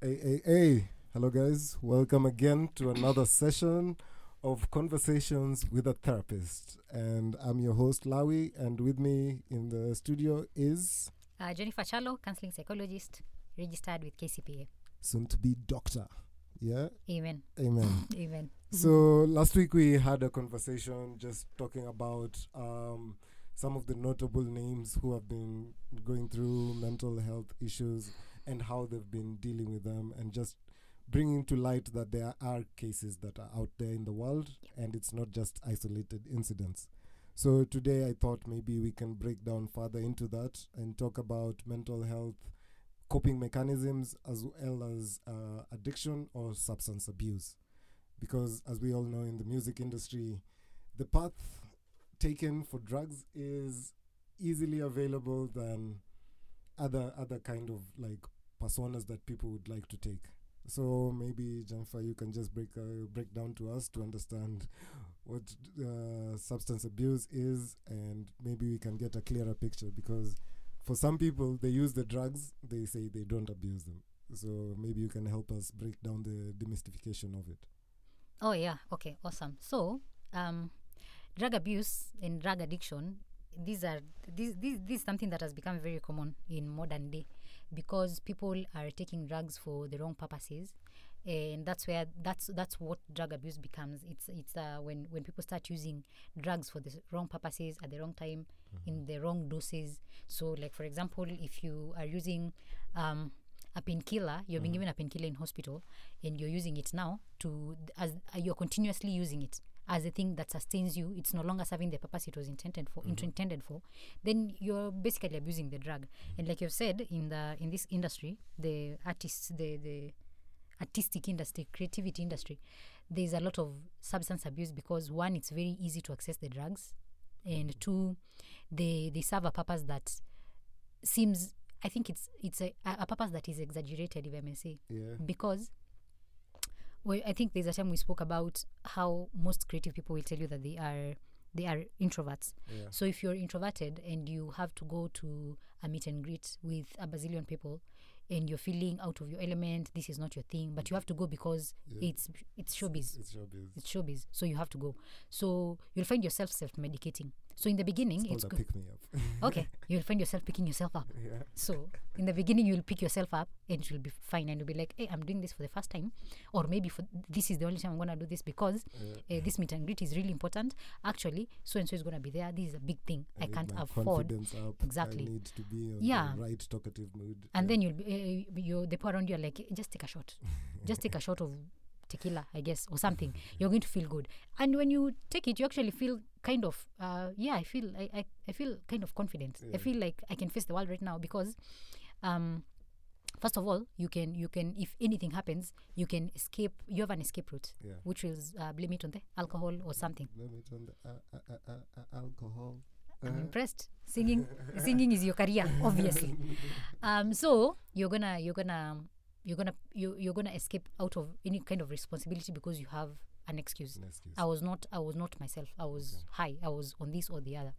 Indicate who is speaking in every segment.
Speaker 1: Hey, hey, hey. Hello, guys. Welcome again to another session of Conversations with a Therapist. And I'm your host, Lawi, and with me in the studio is
Speaker 2: Uh, Jennifer Chalo, counseling psychologist, registered with KCPA.
Speaker 1: soon to be Doctor. Yeah?
Speaker 2: Amen.
Speaker 1: Amen.
Speaker 2: Amen.
Speaker 1: So last week we had a conversation just talking about um, some of the notable names who have been going through mental health issues and how they've been dealing with them, and just bringing to light that there are cases that are out there in the world, and it's not just isolated incidents. So today I thought maybe we can break down further into that and talk about mental health coping mechanisms as well as uh, addiction or substance abuse because as we all know in the music industry the path taken for drugs is easily available than other other kind of like personas that people would like to take so maybe Jennifer you can just break uh, break down to us to understand what uh, substance abuse is and maybe we can get a clearer picture because for some people they use the drugs they say they don't abuse them so maybe you can help us break down the demystification of it
Speaker 2: Oh, yeah. Okay. Awesome. So, um, drug abuse and drug addiction, these are this, this, this is something that has become very common in modern day because people are taking drugs for the wrong purposes. And that's where that's that's what drug abuse becomes. It's it's uh, when when people start using drugs for the wrong purposes at the wrong time in the wrong doses. So like for example if you are using um, a painkiller you're being given a painkiller in hospital and you're using it now to as uh, you're continuously using it as a thing that sustains you it's no longer serving the purpose it was intended for int- intended for then you're basically abusing the drug. And like you've said in the in this industry the artists the the artistic industry creativity industry there's a lot of substance abuse because one it's very easy to access the drugs and two they they serve a purpose that seems i think it's it's a, a purpose that is exaggerated if i may say.
Speaker 1: Yeah.
Speaker 2: Because well, I think there's a time we spoke about how most creative people will tell you that they are they are introverts.
Speaker 1: yeah
Speaker 2: So if you're introverted and you have to go to a meet and greet with a bazillion people and you're feeling out of your element, this is not your thing, but you have to go because
Speaker 1: Yeah.
Speaker 2: it's it's showbiz.
Speaker 1: it's showbiz
Speaker 2: It's showbiz, so you have to go. So you'll find yourself self-medicating. So in the beginning,
Speaker 1: it's
Speaker 2: it's, good.
Speaker 1: pick me up
Speaker 2: okay. You'll find yourself picking yourself up.
Speaker 1: yeah
Speaker 2: So in the beginning, you'll pick yourself up and it will be fine, and you'll be like, "Hey, I'm doing this for the first time, or maybe for this is the only time I'm gonna do this because
Speaker 1: yeah
Speaker 2: uh, this meet and greet is really important. Actually, so and so is gonna be there. This is a big thing. I,
Speaker 1: need
Speaker 2: can't afford."
Speaker 1: confidence up
Speaker 2: Exactly.
Speaker 1: I need to be on
Speaker 2: Yeah.
Speaker 1: the right talkative mood
Speaker 2: And
Speaker 1: yeah.
Speaker 2: then you'll be, uh, you the people around you are like, "Just take a shot, just take a shot of tequila, I guess, or something. You're going to feel good." And when you take it, you actually feel kind of, uh, yeah, I feel, I, I, I feel kind of confident. I feel like I can face the world right now because, um, first of all, you can, you can, if anything happens, you can escape. You have an escape route,
Speaker 1: yeah
Speaker 2: which is uh, blame it on the alcohol or something.
Speaker 1: Blame it on the uh, uh, uh, uh, uh, alcohol
Speaker 2: I'm
Speaker 1: Uh,
Speaker 2: impressed. Singing, singing is your career, obviously. Um, so you're gonna, you're gonna, you're gonna, you, you're gonna escape out of any kind of responsibility because you have an excuse.
Speaker 1: an excuse.
Speaker 2: I was not, I was not myself. I was high. I was on this or the other.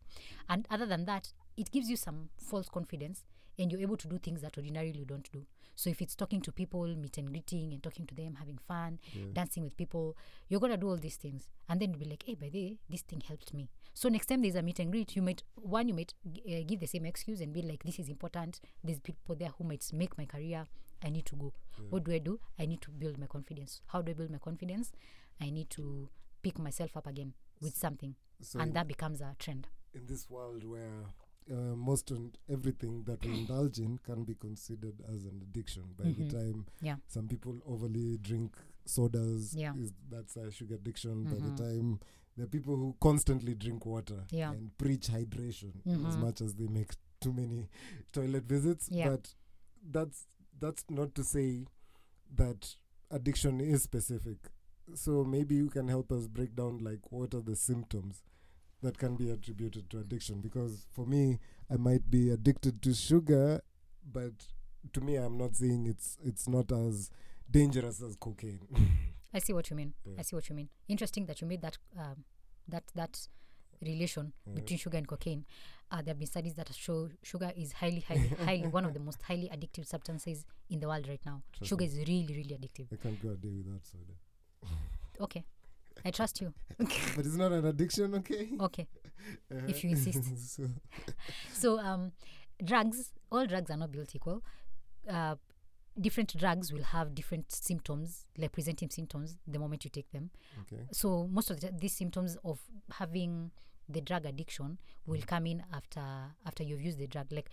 Speaker 2: And other than that, it gives you some false confidence, and you're able to do things that ordinarily you don't do. So if it's talking to people, meet and greeting, and talking to them, having fun,
Speaker 1: Yeah.
Speaker 2: dancing with people, you're gonna do all these things, and then you'll be like, "Hey, by the way, this thing helped me." So next time there's a meet and greet, you might one you might uh, give the same excuse and be like, "This is important. There's people there who might make my career. I need to go. What do I do? I need to build my confidence. How do I build my confidence? I need to pick myself up again with something,
Speaker 1: so
Speaker 2: and that becomes a trend.
Speaker 1: in this world where uh, most and everything that we indulge in can be considered as an addiction by
Speaker 2: Mhm.
Speaker 1: the time
Speaker 2: Yeah.
Speaker 1: some people overly drink sodas
Speaker 2: Yeah.
Speaker 1: is that's a sugar addiction by
Speaker 2: Mhm.
Speaker 1: the time there are people who constantly drink water
Speaker 2: Yeah.
Speaker 1: and preach hydration as
Speaker 2: Mhm.
Speaker 1: much as they make too many toilet visits
Speaker 2: Yeah.
Speaker 1: but that's that's not to say that addiction is specific so maybe you can help us break down like what are the symptoms that can be attributed to addiction because for me i might be addicted to sugar but to me i'm not saying it's it's not as dangerous as cocaine
Speaker 2: I see what you mean.
Speaker 1: Yeah.
Speaker 2: I see what you mean. Interesting that you made that um, that that relation
Speaker 1: Yeah.
Speaker 2: between sugar and cocaine. Uh, there have been studies that show sugar is highly, highly, highly one of the most highly addictive substances in the world right now.
Speaker 1: Trust
Speaker 2: Sugar
Speaker 1: me.
Speaker 2: is really, really addictive.
Speaker 1: I can't go a day without soda.
Speaker 2: Okay, I trust you.
Speaker 1: But it's not an addiction, okay?
Speaker 2: Okay, if you
Speaker 1: Uh,
Speaker 2: insist.
Speaker 1: so,
Speaker 2: so um, drugs, all drugs are not built equal. Uh, different drugs will have different symptoms, like presenting symptoms, the moment you take them.
Speaker 1: okay.
Speaker 2: so most of the, these symptoms of having the drug addiction will come in after after you've used the drug like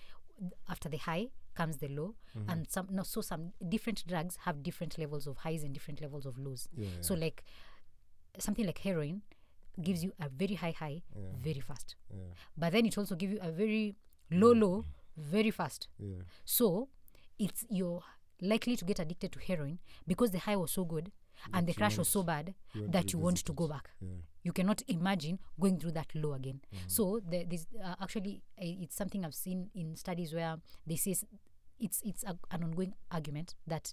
Speaker 2: after the high comes the low
Speaker 1: Mm-hmm.
Speaker 2: and some no so some different drugs have different levels of highs and different levels of lows
Speaker 1: Yeah.
Speaker 2: so like something like heroin gives you a very high high
Speaker 1: yeah.
Speaker 2: very fast
Speaker 1: Yeah.
Speaker 2: but then it also gives you a very low low very fast
Speaker 1: Yeah.
Speaker 2: so it's you're likely to get addicted to heroin because the high was so good and the crash was so bad
Speaker 1: you
Speaker 2: that you want to go back
Speaker 1: Yeah.
Speaker 2: you cannot imagine going through that low again
Speaker 1: Mm-hmm.
Speaker 2: so this uh, actually uh, it's something i've seen in studies where they say it's it's a, an ongoing argument that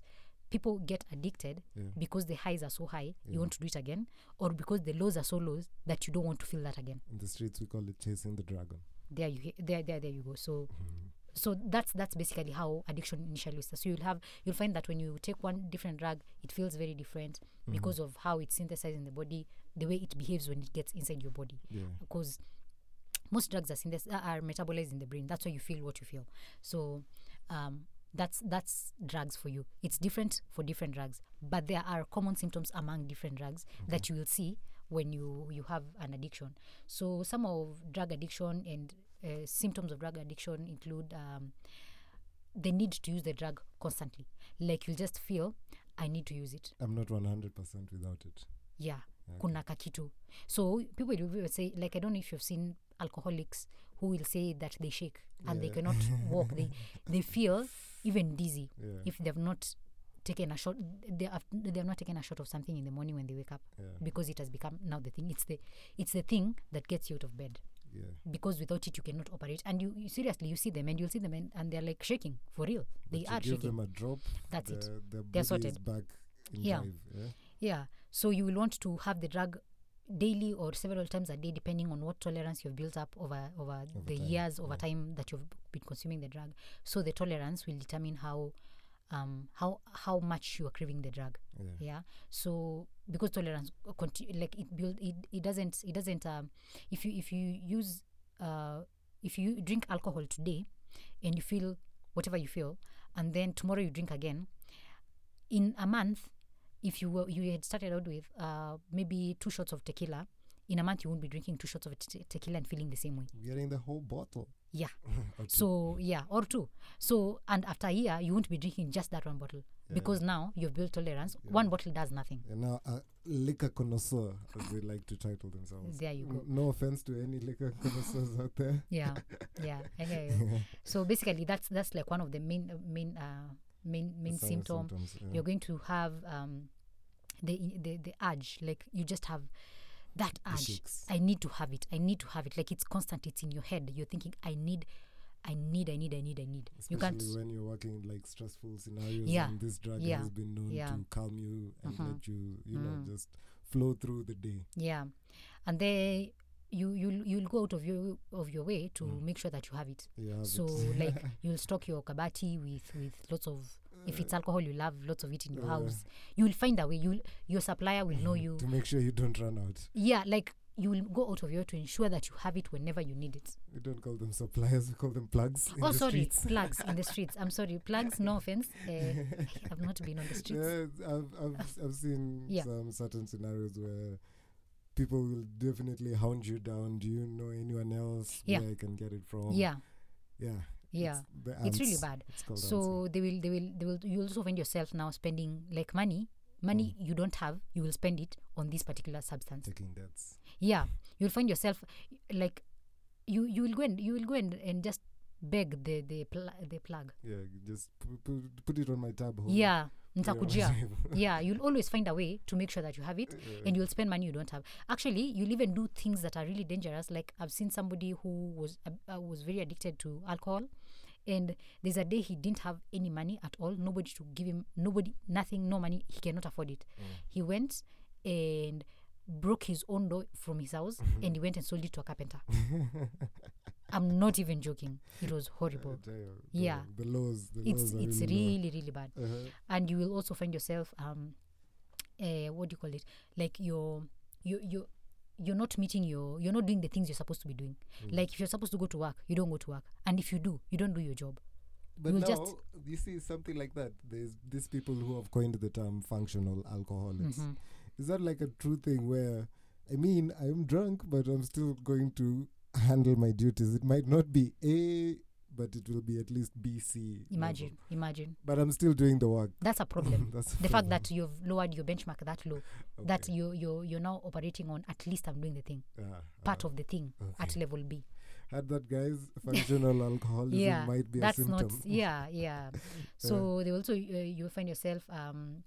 Speaker 2: people get addicted
Speaker 1: Yeah.
Speaker 2: because the highs are so high
Speaker 1: Yeah.
Speaker 2: you want to do it again or because the lows are so low that you don't want to feel that again
Speaker 1: In the streets, we call it chasing the dragon.
Speaker 2: there you there there there you go so
Speaker 1: Mm-hmm.
Speaker 2: So that's that's basically how addiction initially starts. So you'll have you'll find that when you take one different drug it feels very different
Speaker 1: Mm-hmm.
Speaker 2: because of how it's synthesized in the body the way it behaves when it gets inside your body.
Speaker 1: Yeah.
Speaker 2: because most drugs are synthesized are metabolized in the brain. That's why you feel what you feel. So um that's that's drugs for you. It's different for different drugs but there are common symptoms among different drugs that you will see when you you have an addiction. So some of drug addiction and uh, symptoms of drug addiction include um, the need to use the drug constantly like you'll just feel i need to use it
Speaker 1: I'm not 100% without it.
Speaker 2: yeah
Speaker 1: Okay.
Speaker 2: kuna kakitu so people will say like i don't know if you've seen alcoholics who will say that they shake and they cannot walk they they feel even dizzy
Speaker 1: Yeah.
Speaker 2: if they've not taken a shot they have, they have not taken a shot of something in the morning when they wake up
Speaker 1: yeah.
Speaker 2: because it has become now the thing it's the it's the thing that gets you out of bed
Speaker 1: Yeah.
Speaker 2: because without it you cannot operate and you, you seriously you see them and you'll see them and, and they're like shaking for real
Speaker 1: But
Speaker 2: they are
Speaker 1: give
Speaker 2: shaking
Speaker 1: them a drop.
Speaker 2: That's
Speaker 1: the,
Speaker 2: it.
Speaker 1: The
Speaker 2: They're sorted.
Speaker 1: back in
Speaker 2: Yeah.
Speaker 1: Yeah.
Speaker 2: Yeah. So you will want to have the drug daily or several times a day, depending on what tolerance you've built up over over, the
Speaker 1: time,
Speaker 2: years over
Speaker 1: yeah.
Speaker 2: time that you've been consuming the drug. So the tolerance will determine how um how how much you are craving the drug.
Speaker 1: Yeah.
Speaker 2: Yeah. So because tolerance uh, like it build it, it doesn't it doesn't um if you if you use uh if you drink alcohol today and you feel whatever you feel and then tomorrow you drink again in a month if you were you had started out with uh maybe two shots of tequila in a month you won't be drinking two shots of te- tequila and feeling the same way
Speaker 1: Getting the whole bottle.
Speaker 2: Yeah. So yeah or two. So and after a year you won't be drinking just that one bottle. Because now you've built tolerance. One bottle does nothing.
Speaker 1: Yeah, now a liquor connoisseur, as they like to title themselves.
Speaker 2: There you
Speaker 1: N- No offense to any liquor connoisseurs out there.
Speaker 2: yeah. Yeah I hear you. so basically that's that's like one of the main uh, main uh main main
Speaker 1: Some
Speaker 2: symptom.
Speaker 1: symptoms, yeah.
Speaker 2: you're going to have um the the the urge. Like you just have that urge i need to have it i need to have it like it's constant it's in your head you're thinking i need i need i need i need i need you
Speaker 1: Especially
Speaker 2: can't
Speaker 1: when you're working in like stressful scenarios
Speaker 2: Yeah.
Speaker 1: and this drug
Speaker 2: Yeah.
Speaker 1: has been known
Speaker 2: Yeah.
Speaker 1: to calm you and
Speaker 2: Mhm.
Speaker 1: let you, you
Speaker 2: Mm.
Speaker 1: know, just flow through the day.
Speaker 2: yeah and then you you'll you'll go out of your of your way to
Speaker 1: Mm.
Speaker 2: make sure that you have it
Speaker 1: You have
Speaker 2: so
Speaker 1: it.
Speaker 2: like you'll stock your kabati with with lots of if it's alcohol you'll have lots of it in your house you'll find a way you'll your supplier will know you
Speaker 1: to make sure you don't run out.
Speaker 2: yeah like you will go out of your way to ensure that you have it whenever you need it
Speaker 1: We don't call them suppliers, we call them plugs. in
Speaker 2: oh
Speaker 1: the
Speaker 2: sorry
Speaker 1: streets.
Speaker 2: plugs in the streets i'm sorry plugs no offense uh, i've not been on the streets
Speaker 1: Yeah, I've, I've, I've seen
Speaker 2: Yeah.
Speaker 1: some certain scenarios where people will definitely hound you down. Do you know anyone else
Speaker 2: Yeah.
Speaker 1: where I can get it from?
Speaker 2: yeah
Speaker 1: Yeah.
Speaker 2: Yeah.
Speaker 1: It's,
Speaker 2: it's really bad.
Speaker 1: It's
Speaker 2: so they will they will they will you also find yourself now spending like money. Money you don't have you will spend it on this particular substance.
Speaker 1: Taking debts.
Speaker 2: yeah. You'll find yourself like you you will go and you will go and, and just beg the the pl- the plug.
Speaker 1: Yeah, just put, put, put it on my tab. home.
Speaker 2: yeah.
Speaker 1: Put it
Speaker 2: nitakujia yeah you'll always find a way to make sure that you have it and you'll spend money you don't have. Actually you'll even do things that are really dangerous. Like i've seen somebody who was uh, was very addicted to alcohol and there's a day he didn't have any money at all nobody to give him nobody nothing no money he cannot afford it. He went and broke his own door from his house and he went and sold it to a carpenter. I'm not even joking. It was horrible.
Speaker 1: Uh, the-
Speaker 2: Yeah.
Speaker 1: the laws the
Speaker 2: it's
Speaker 1: laws
Speaker 2: it's
Speaker 1: really,
Speaker 2: really really bad.
Speaker 1: Uh-huh.
Speaker 2: and you will also find yourself um uh, what do you call it? Like you're you you you're not meeting your you're not doing the things you're supposed to be doing
Speaker 1: Mm.
Speaker 2: like if you're supposed to go to work you don't go to work and if you do you don't do your job
Speaker 1: But
Speaker 2: You'll
Speaker 1: now,
Speaker 2: just-
Speaker 1: you see something like that. There's these people who have coined the term functional alcoholics.
Speaker 2: Mhm.
Speaker 1: Is that like a true thing where, I mean, I'm drunk, but I'm still going to handle my duties? It might not be A, but it will be at least B, C.
Speaker 2: imagine
Speaker 1: level.
Speaker 2: imagine
Speaker 1: But I'm still doing the work.
Speaker 2: that's a problem
Speaker 1: That's
Speaker 2: the fact that you've lowered your benchmark that low that you you you're now operating on at least i'm doing the thing
Speaker 1: Ah,
Speaker 2: part
Speaker 1: ah.
Speaker 2: of the thing at level b
Speaker 1: Had that, guys. Functional alcoholism
Speaker 2: yeah
Speaker 1: might be
Speaker 2: that's
Speaker 1: a symptom.
Speaker 2: not yeah yeah so they also uh, you find yourself um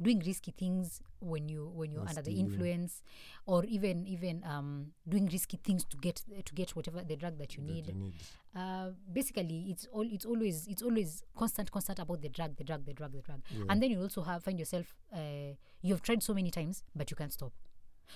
Speaker 2: doing risky things when you when you're under the influence or even even um doing risky things to get to get whatever the drug that you
Speaker 1: that
Speaker 2: need
Speaker 1: you need.
Speaker 2: Uh basically it's all it's always it's always constant constant about the drug the drug the drug the drug
Speaker 1: Yeah.
Speaker 2: and then you also have find yourself uh you've tried so many times but you can't stop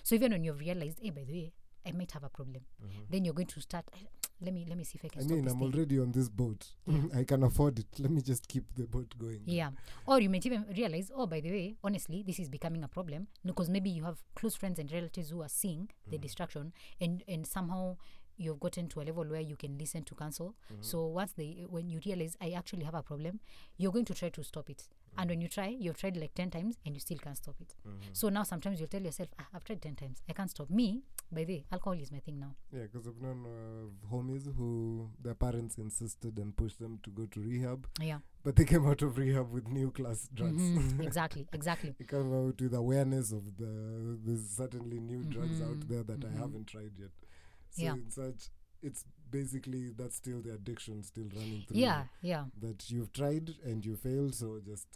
Speaker 2: so even when you've realized hey by the way i might have a problem then you're going to start "Eh, let me let me see if i can
Speaker 1: I mean, I'm
Speaker 2: thing.
Speaker 1: already on this boat. I can afford it. Let me just keep the boat going.
Speaker 2: Yeah. Or you might even realize, oh, by the way, honestly, this is becoming a problem because maybe you have close friends and relatives who are seeing the destruction, and, and somehow you've gotten to a level where you can listen to counsel. So once they, when you realize I actually have a problem, you're going to try to stop it. And when you try, you've tried like 10 times and you still can't stop it. So now sometimes you'll tell yourself, ah, I've tried 10 times. I can't stop. Me, by the way, alcohol is my thing now.
Speaker 1: Yeah, because I've known uh, homies who their parents insisted and pushed them to go to rehab,
Speaker 2: Yeah.
Speaker 1: but they came out of rehab with new class drugs.
Speaker 2: Mhm. exactly. Exactly.
Speaker 1: they come out with awareness of the there's certainly new drugs out
Speaker 2: Mhm,
Speaker 1: there that. I haven't tried yet. So
Speaker 2: Yeah.
Speaker 1: in such, it's basically that's still the addiction still running through.
Speaker 2: Yeah. Yeah.
Speaker 1: That you've tried and you failed, so just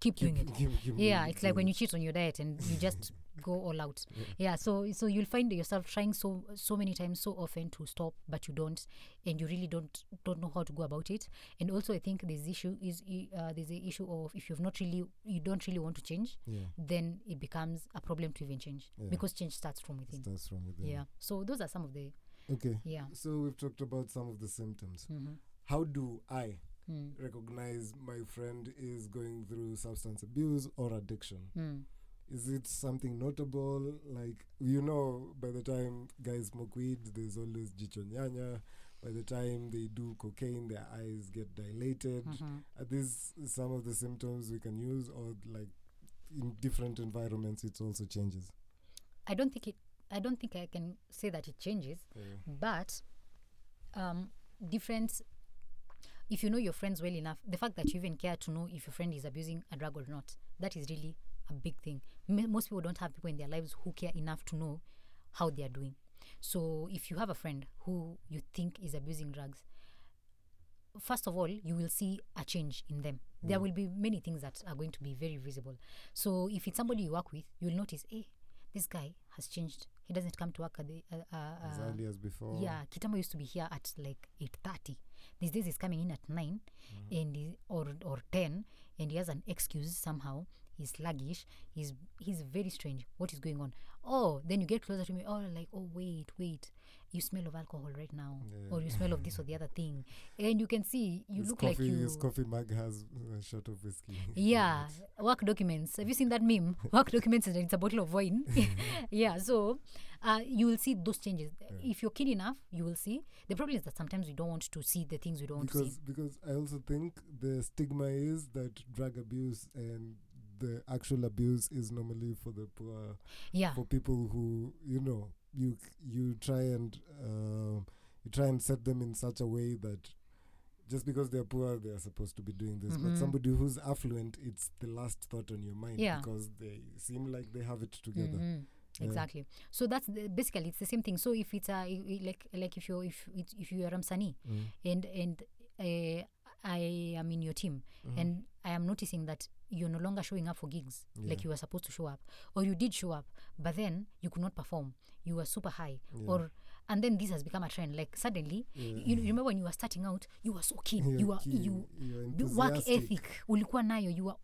Speaker 2: Keep
Speaker 1: keep,
Speaker 2: doing it.
Speaker 1: keep- keep
Speaker 2: yeah
Speaker 1: moving
Speaker 2: it's like when you cheat on your diet and you just go all out
Speaker 1: Yeah.
Speaker 2: yeah so so you'll find yourself trying so so many times so often to stop but you don't and you really don't don't know how to go about it and also i think this issue is uh, there's the issue of if you've not really you don't really want to change.
Speaker 1: Yeah,
Speaker 2: then it becomes a problem to even change
Speaker 1: Yeah.
Speaker 2: because change starts from within
Speaker 1: that's wrong with them.
Speaker 2: yeah so those are some of the
Speaker 1: Okay.
Speaker 2: yeah
Speaker 1: So we've talked about some of the symptoms.
Speaker 2: mm-hmm.
Speaker 1: How do I
Speaker 2: mm.
Speaker 1: recognize my friend is going through substance abuse or addiction?
Speaker 2: Mm.
Speaker 1: Is it something notable? Like, you know, by the time guys smoke weed, there's always jichonyanya. By the time they do cocaine, their eyes get dilated.
Speaker 2: Mhm.
Speaker 1: Are these some of the symptoms we can use, or like in different environments, it also changes?
Speaker 2: i don't think it i don't think i can say that it changes but um different if you know your friends well enough the fact that you even care to know if your friend is abusing a drug or not that is really a big thing. M- most people don't have people in their lives who care enough to know how they are doing. So if you have a friend who you think is abusing drugs first of all you will see a change in them. There will be many things that are going to be very visible. So if it's somebody you work with you'll notice hey this guy has changed. He doesn't come to work at the uh, uh,
Speaker 1: As early as before.
Speaker 2: yeah kitamo used to be here at like 8.30 these days he's coming in at 9 and he, or or 10 and he has an excuse somehow he's sluggish. He's he's very strange. What is going on? Oh then you get closer to me. Oh like oh wait wait. You smell of alcohol right now. Or you smell of this or the other thing. And you can see you
Speaker 1: his
Speaker 2: look
Speaker 1: coffee,
Speaker 2: like you
Speaker 1: His coffee mug has a shot of whiskey.
Speaker 2: yeah work documents. Have you seen that meme? Work documents and it's a bottle of wine. Yeah so uh, you will see those changes. If you're keen enough you will see. The problem is that sometimes we don't want to see the things we don't
Speaker 1: because
Speaker 2: see
Speaker 1: because I also think the stigma is that drug abuse and the actual abuse is normally for the poor,
Speaker 2: yeah
Speaker 1: for people who you know you you try and uh, you try and set them in such a way that just because they're poor they're supposed to be doing this,
Speaker 2: Mhm.
Speaker 1: but somebody who's affluent, it's the last thought on your mind
Speaker 2: Yeah.
Speaker 1: because they seem like they have it together.
Speaker 2: Mhm.
Speaker 1: Yeah.
Speaker 2: exactly so that's the, basically it's the same thing so if it's a like like if you're if it's, if you are Ramsani
Speaker 1: Mm.
Speaker 2: and and uh, I am in your team
Speaker 1: Mhm.
Speaker 2: and I am noticing that you're no longer showing up for gigs like you were supposed to show up, or you did show up, but then you could not perform. You were super high,
Speaker 1: Yeah.
Speaker 2: or and then this has become a trend. Like suddenly,
Speaker 1: Yeah.
Speaker 2: you remember when you were starting out, you were so keen. You were
Speaker 1: keen,
Speaker 2: you
Speaker 1: you're
Speaker 2: work ethic ulikuwa nayo. You were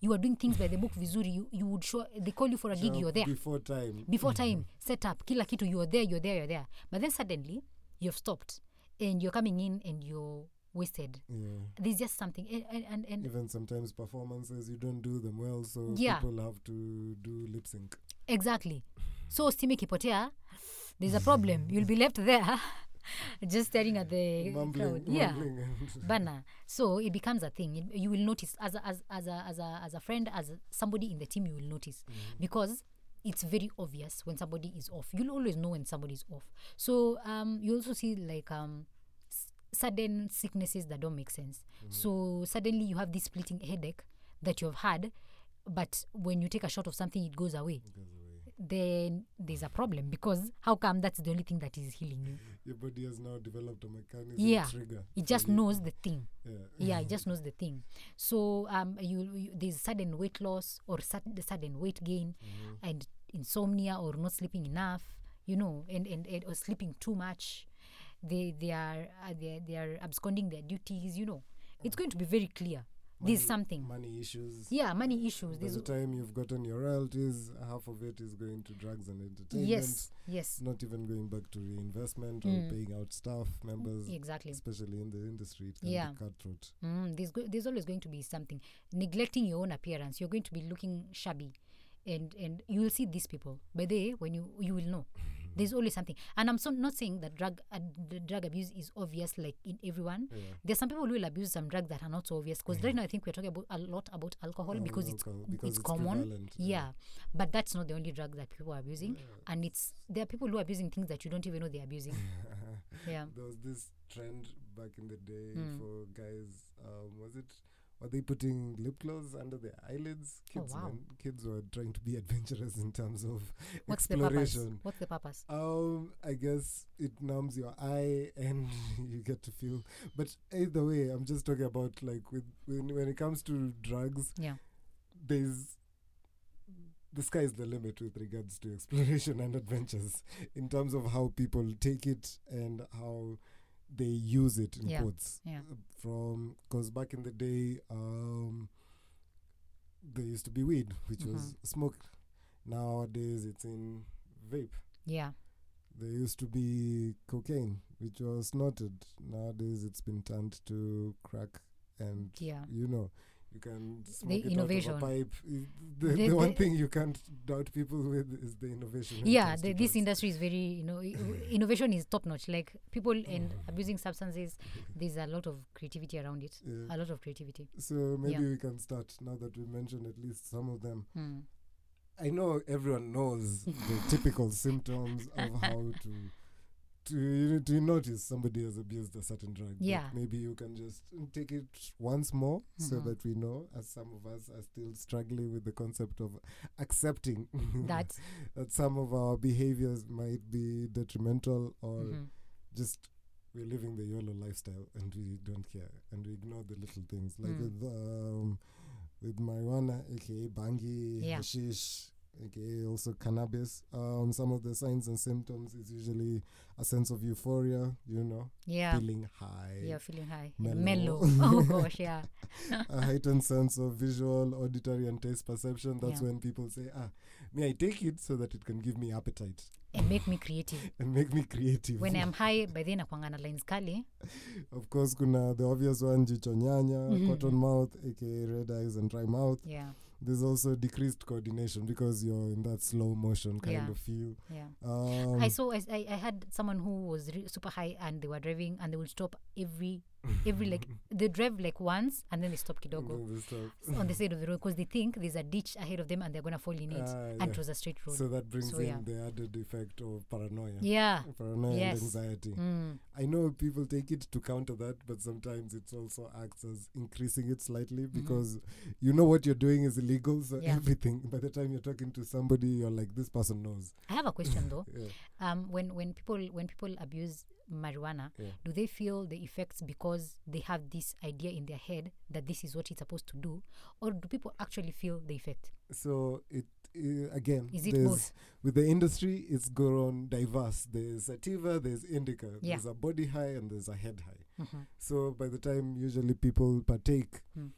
Speaker 2: you were doing things by the book vizuri. You you would show. They call you for a gig. You're there
Speaker 1: before time.
Speaker 2: before time. Set up kila kitu. You're there. You're there. You're there. But then suddenly you've stopped. and you're coming in and you're wasted.
Speaker 1: Yeah.
Speaker 2: there's just something and and, and,
Speaker 1: Even sometimes performances you don't do them well, so
Speaker 2: Yeah.
Speaker 1: people have to do lip sync.
Speaker 2: exactly. So steam ikipotea there's a problem. You'll be left there just staring at the
Speaker 1: mumbling,
Speaker 2: crowd. Yeah.
Speaker 1: mumbling
Speaker 2: bana. So it becomes a thing. You, you will notice as a, as, as, a, as, a, as a friend as a, somebody in the team you will notice. Because it's very obvious when somebody is off. You'll always know when somebody is off. So um, you also see like um, sudden sicknesses that don't make sense so suddenly you have this splitting headache that you've had but when you take a shot of something it goes away
Speaker 1: goes away.
Speaker 2: then there's a problem because how come that's the only thing that is healing you
Speaker 1: Your body has now developed a mechanism
Speaker 2: Yeah.
Speaker 1: trigger.
Speaker 2: it just
Speaker 1: you.
Speaker 2: knows the thing
Speaker 1: Yeah.
Speaker 2: yeah it just knows the thing so um you, you there's sudden weight loss or sudden, sudden weight gain and insomnia or not sleeping enough you know and, and, and or sleeping too much they they are uh, they, they are absconding their duties you know it's going to be very clear there's something
Speaker 1: Money issues.
Speaker 2: yeah money issues
Speaker 1: By
Speaker 2: there's
Speaker 1: the time you've gotten your royalties, half of it is going to drugs and entertainment.
Speaker 2: yes yes
Speaker 1: Not even going back to reinvestment or
Speaker 2: Mm.
Speaker 1: paying out staff members,
Speaker 2: exactly
Speaker 1: especially in the industry. It can
Speaker 2: Yeah.
Speaker 1: be cutthroat.
Speaker 2: Mm, there's go- there's always going to be something neglecting your own appearance. You're going to be looking shabby, and and you will see these people. By the way, when you you will know, there's always something. And I'm so not saying that drug uh, the drug abuse is obvious like in everyone.
Speaker 1: Yeah.
Speaker 2: There's some people who will abuse some drugs that are not so obvious. Because right now I think we're talking about a lot about alcohol
Speaker 1: Oh,
Speaker 2: because it's
Speaker 1: because
Speaker 2: it's,
Speaker 1: it's
Speaker 2: common. Yeah.
Speaker 1: yeah.
Speaker 2: but that's not the only drug that people are abusing. And it's there are people who are abusing things that you don't even know they're abusing. yeah.
Speaker 1: There was this trend back in the day
Speaker 2: Mm.
Speaker 1: for guys. Um, was it? Were they putting lip gloss under their eyelids?
Speaker 2: Oh,
Speaker 1: Kids,
Speaker 2: wow.
Speaker 1: man, kids were trying to be adventurous in terms of
Speaker 2: What's the
Speaker 1: exploration.
Speaker 2: What's the purpose?
Speaker 1: Um, I guess it numbs your eye and you get to feel. But either way, I'm just talking about like with when when it comes to drugs,
Speaker 2: Yeah.
Speaker 1: there's the sky is the limit with regards to exploration and adventures in terms of how people take it and how they use it in
Speaker 2: Yeah,
Speaker 1: quotes.
Speaker 2: yeah.
Speaker 1: From because back in the day, um, there used to be weed, which was
Speaker 2: Mhm.
Speaker 1: smoked. Nowadays, it's in vape.
Speaker 2: Yeah.
Speaker 1: There used to be cocaine, which was snorted. Nowadays, it's been turned to crack, and
Speaker 2: Yeah.
Speaker 1: you know, you can smoke it
Speaker 2: innovation.
Speaker 1: out of a pipe. The,
Speaker 2: The-
Speaker 1: the, one
Speaker 2: the-
Speaker 1: thing you can't doubt people with is the innovation.
Speaker 2: yeah the, this industry is very you know innovation is top notch like people and abusing substances there's a lot of creativity around it
Speaker 1: Yeah.
Speaker 2: a lot of creativity
Speaker 1: So maybe
Speaker 2: Yeah.
Speaker 1: we can start now that we mentioned at least some of them.
Speaker 2: Hmm.
Speaker 1: I know everyone knows the typical symptoms of how to to you to notice somebody has abused a certain drug.
Speaker 2: Yeah.
Speaker 1: maybe you can just take it once more so
Speaker 2: Mhm.
Speaker 1: that we know, as some of us are still struggling with the concept of accepting
Speaker 2: that
Speaker 1: that some of our behaviors might be detrimental or
Speaker 2: mhm.
Speaker 1: just we're living the YOLO lifestyle and we don't care and we ignore the little things like
Speaker 2: Mm.
Speaker 1: with um, with marijuana, aka bangi,
Speaker 2: Yeah.
Speaker 1: hashish, aka also cannabis. Um, some of the signs and symptoms is usually a sense of euphoria, you know,
Speaker 2: yeah
Speaker 1: feeling high,
Speaker 2: yeah, feeling high
Speaker 1: mellow.
Speaker 2: mellow oh gosh yeah
Speaker 1: a heightened sense of visual, auditory, and taste perception. That's
Speaker 2: Yeah.
Speaker 1: when people say, "Ah, may I take it so that it can give me appetite
Speaker 2: and make me creative
Speaker 1: and make me creative."
Speaker 2: when i'm high by then nakwanga na lines kali
Speaker 1: Of course, kuna the obvious one, jicho nyanya,
Speaker 2: Mhm.
Speaker 1: cotton mouth, aka red eyes and dry mouth.
Speaker 2: yeah
Speaker 1: There's also decreased coordination because you're in that slow motion kind
Speaker 2: Yeah.
Speaker 1: of feel.
Speaker 2: yeah
Speaker 1: Um,
Speaker 2: i saw I, I had someone who was re- super high and they were driving and they would stop every every like they drive like once and then they stop kidogo
Speaker 1: they stop.
Speaker 2: on the side of the road because they think there's a ditch ahead of them and they're gonna fall in it
Speaker 1: Ah,
Speaker 2: and
Speaker 1: yeah.
Speaker 2: it was a straight road
Speaker 1: So that brings
Speaker 2: So,
Speaker 1: in
Speaker 2: yeah.
Speaker 1: the added effect of paranoia.
Speaker 2: yeah
Speaker 1: Paranoia
Speaker 2: Yes.
Speaker 1: and anxiety.
Speaker 2: Mm.
Speaker 1: I know people take it to counter that, but sometimes it also acts as increasing it slightly because you know what you're doing is illegal. So
Speaker 2: Mm-hmm. Yeah.
Speaker 1: everything, by the time you're talking to somebody, you're like, this person knows.
Speaker 2: i have a question though um when when people when people abuse marijuana
Speaker 1: Yeah.
Speaker 2: do they feel the effects because they have this idea in their head that this is what it's supposed to do or do people actually feel the effect
Speaker 1: So it uh, again,
Speaker 2: Is it both?
Speaker 1: with the industry, it's grown diverse. There's sativa, there's indica,
Speaker 2: Yeah.
Speaker 1: there's a body high, and there's a head high.
Speaker 2: Mhm.
Speaker 1: So by the time usually people partake,
Speaker 2: Mm.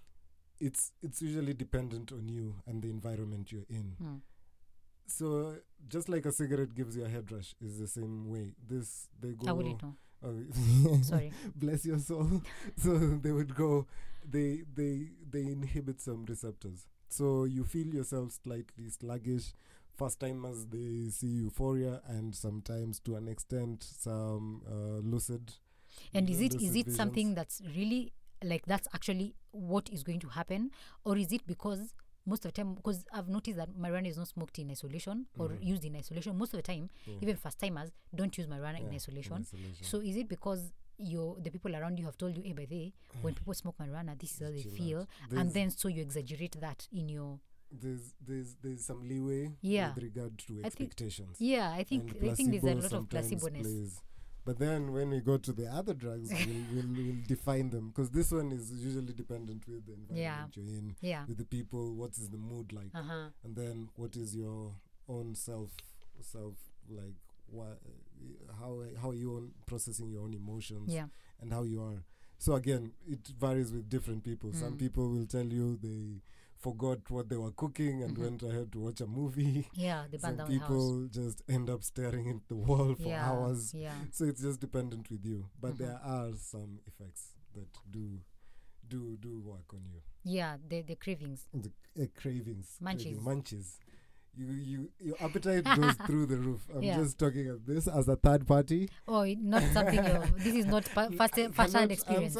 Speaker 1: it's it's usually dependent on you and the environment you're in.
Speaker 2: Mm.
Speaker 1: So just like a cigarette gives you a head rush, is the same way. This they go? Oh,
Speaker 2: Sorry.
Speaker 1: bless your soul. so they would go. They they they inhibit some receptors. So you feel yourself slightly sluggish. First timers they see euphoria and sometimes to an extent some uh, lucid.
Speaker 2: and is it is it something that's really like that's actually what is going to happen or is it because most of the time because i've noticed that marijuana is not smoked in isolation or
Speaker 1: Mhm.
Speaker 2: used in isolation most of the time
Speaker 1: Yeah.
Speaker 2: even first timers don't use marijuana in
Speaker 1: Yeah,
Speaker 2: isolation
Speaker 1: isolation.
Speaker 2: so is it because your the people around you have told you hey by the way, when people smoke marijuana this is how they feel
Speaker 1: There's-
Speaker 2: and then so you exaggerate that in your
Speaker 1: there's there's there's some leeway
Speaker 2: Yeah.
Speaker 1: with regard to
Speaker 2: I think-
Speaker 1: expectations.
Speaker 2: yeah i think i think there's a lot of placebo-ness.
Speaker 1: But then when we go to the other drugs, we'll, we'll, we'll define them because this one is usually dependent with the environment
Speaker 2: Yeah.
Speaker 1: you're in,
Speaker 2: yeah
Speaker 1: with the people, what is the mood like,
Speaker 2: uh-huh
Speaker 1: and then what is your own self, self like, what, how how are you on processing your own emotions
Speaker 2: yeah
Speaker 1: and how you are. So again, it varies with different people. Some
Speaker 2: Mm.
Speaker 1: people will tell you they forgot what they were cooking and
Speaker 2: Mhm.
Speaker 1: went ahead to watch a movie.
Speaker 2: yeah they burn
Speaker 1: Some
Speaker 2: down the house
Speaker 1: people just end up staring at the wall for
Speaker 2: yeah
Speaker 1: hours.
Speaker 2: yeah
Speaker 1: So it's just dependent with you. But
Speaker 2: Mhm.
Speaker 1: there are some effects that do do do work on you.
Speaker 2: yeah the the cravings
Speaker 1: The uh, cravings, craving-
Speaker 2: Munchies.
Speaker 1: You you your appetite goes through the roof. I'm
Speaker 2: Yeah.
Speaker 1: just talking of this as a third party.
Speaker 2: oh not something this is not pa- first first hand experience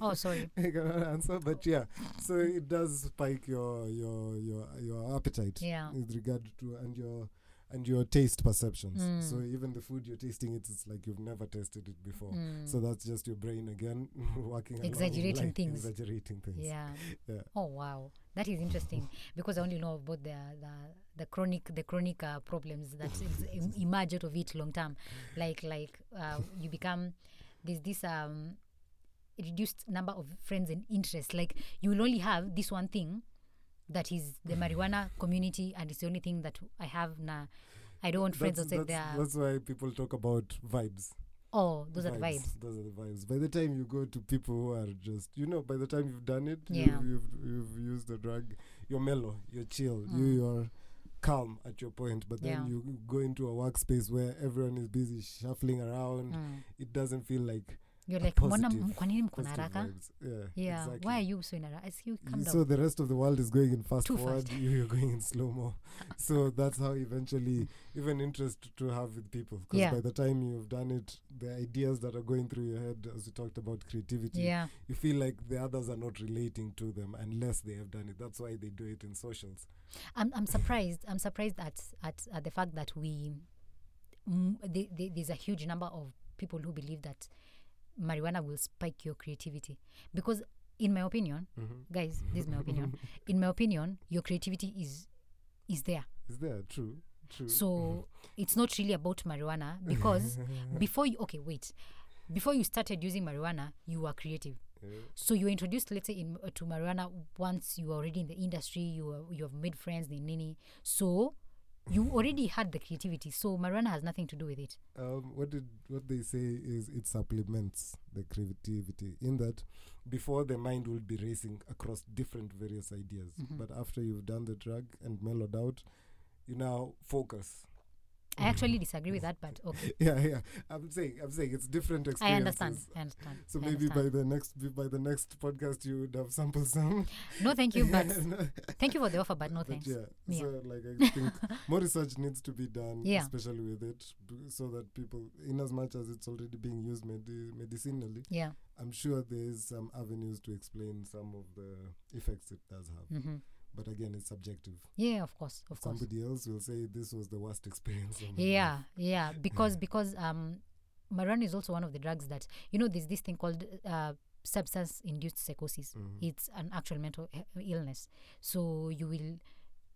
Speaker 2: oh sorry
Speaker 1: I cannot answer, but yeah. So it does spike your your your your appetite
Speaker 2: Yeah.
Speaker 1: with regard to and your and your taste perceptions.
Speaker 2: Mm.
Speaker 1: So even the food you're tasting, it, it's like you've never tasted it before.
Speaker 2: Mm.
Speaker 1: So that's just your brain again working along,
Speaker 2: Exaggerating
Speaker 1: like,
Speaker 2: things.
Speaker 1: Exaggerating things.
Speaker 2: yeah
Speaker 1: Yeah.
Speaker 2: oh wow that is interesting because i only know about the the, the chronic the chronic uh, problems that em- emerge out of it long term. Like like uh, you become there's this um reduced number of friends and interests. Like you will only have this one thing that is the marijuana community and it's the only thing that i have. Na i don't want friends
Speaker 1: That's,
Speaker 2: outside
Speaker 1: that's,
Speaker 2: there
Speaker 1: that's why people talk about vibes.
Speaker 2: Oh those are the vibes
Speaker 1: Those are the vibes. By the time you go to people who are just, you know, by the time you've done it,
Speaker 2: Yeah.
Speaker 1: you've, you've, you've used the drug, you're mellow, you're chill, you,
Speaker 2: Mm.
Speaker 1: you're calm at your point. But then
Speaker 2: Yeah.
Speaker 1: you go into a workspace where everyone is busy shuffling around.
Speaker 2: mm.
Speaker 1: It doesn't feel like
Speaker 2: you're like
Speaker 1: positive-
Speaker 2: m- kwa nini mko na haraka.
Speaker 1: Yeah,
Speaker 2: yeah
Speaker 1: exactly.
Speaker 2: why are you so in a rush? I see you
Speaker 1: Y-
Speaker 2: down
Speaker 1: So the rest of the world is going in fast
Speaker 2: Too
Speaker 1: forward.
Speaker 2: fast.
Speaker 1: You, you're going in slow mo. so that's how eventually, even interest to have with people. Because
Speaker 2: Yeah.
Speaker 1: by the time you've done it, the ideas that are going through your head, as we talked about creativity,
Speaker 2: yeah
Speaker 1: you feel like the others are not relating to them unless they have done it. That's why they do it in socials.
Speaker 2: I'm I'm surprised. I'm surprised at at, at the fact that we mm, the, the, there's a huge number of people who believe that marijuana will spike your creativity because in my opinion, guys, this is my opinion. In my opinion, your creativity is is there.
Speaker 1: Is there true? True.
Speaker 2: So it's not really about marijuana because before you okay wait before you started using marijuana you were creative
Speaker 1: Yeah.
Speaker 2: so you introduced let's say in, uh, to marijuana once you were already in the industry you you have made friends the nini so you already had the creativity so marijuana has nothing to do with it
Speaker 1: um, what did what they say is it supplements the creativity in that before the mind will be racing across different various ideas
Speaker 2: Mhm.
Speaker 1: but after you've done the drug and mellowed out you now focus
Speaker 2: i actually disagree with that but okay
Speaker 1: yeah yeah i'm saying i'm saying it's different
Speaker 2: i understand i understand
Speaker 1: so
Speaker 2: I
Speaker 1: maybe
Speaker 2: understand.
Speaker 1: by the next by the next podcast you would have sampled some
Speaker 2: no thank you but thank you for the offer but no
Speaker 1: But
Speaker 2: thanks
Speaker 1: yeah,
Speaker 2: Yeah.
Speaker 1: so like I think more research needs to be done,
Speaker 2: Yeah.
Speaker 1: especially with it, so that people, in as much as it's already being used medi- medicinally,
Speaker 2: yeah
Speaker 1: I'm sure there is some avenues to explain some of the effects it does have.
Speaker 2: hmm
Speaker 1: But again, it's subjective.
Speaker 2: yeah of course of course
Speaker 1: Somebody else will say this was the worst experience.
Speaker 2: yeah
Speaker 1: life."
Speaker 2: yeah because because um marijuana is also one of the drugs that you know there's this thing called uh, substance induced psychosis
Speaker 1: Mhm.
Speaker 2: it's an actual mental illness so you will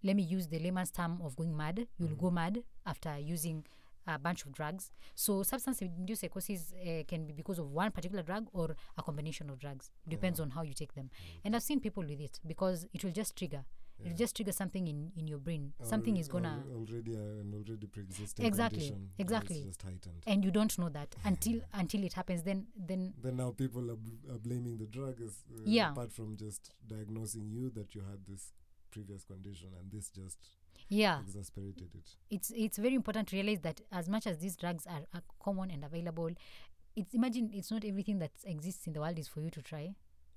Speaker 2: let me use the layman's term of going mad you'll go mad after using a bunch of drugs so substance induced psychosis uh, can be because of one particular drug or a combination of drugs depends on how you take them and i've seen people with it because it will just trigger
Speaker 1: Yeah.
Speaker 2: it'll just trigger something in in your brain
Speaker 1: Al-
Speaker 2: something is gonna
Speaker 1: al- already uh, an already pre-existing
Speaker 2: Exactly,
Speaker 1: condition,
Speaker 2: exactly.
Speaker 1: Just heightened.
Speaker 2: and you don't know that until until it happens then then
Speaker 1: Then now people are, are blaming the drug as uh,
Speaker 2: Yeah.
Speaker 1: apart from just diagnosing you that you had this previous condition and this just
Speaker 2: yeah
Speaker 1: exasperated it.
Speaker 2: it's it's very important to realize that as much as these drugs are, are common and available it's imagine it's not everything that exists in the world is for you to try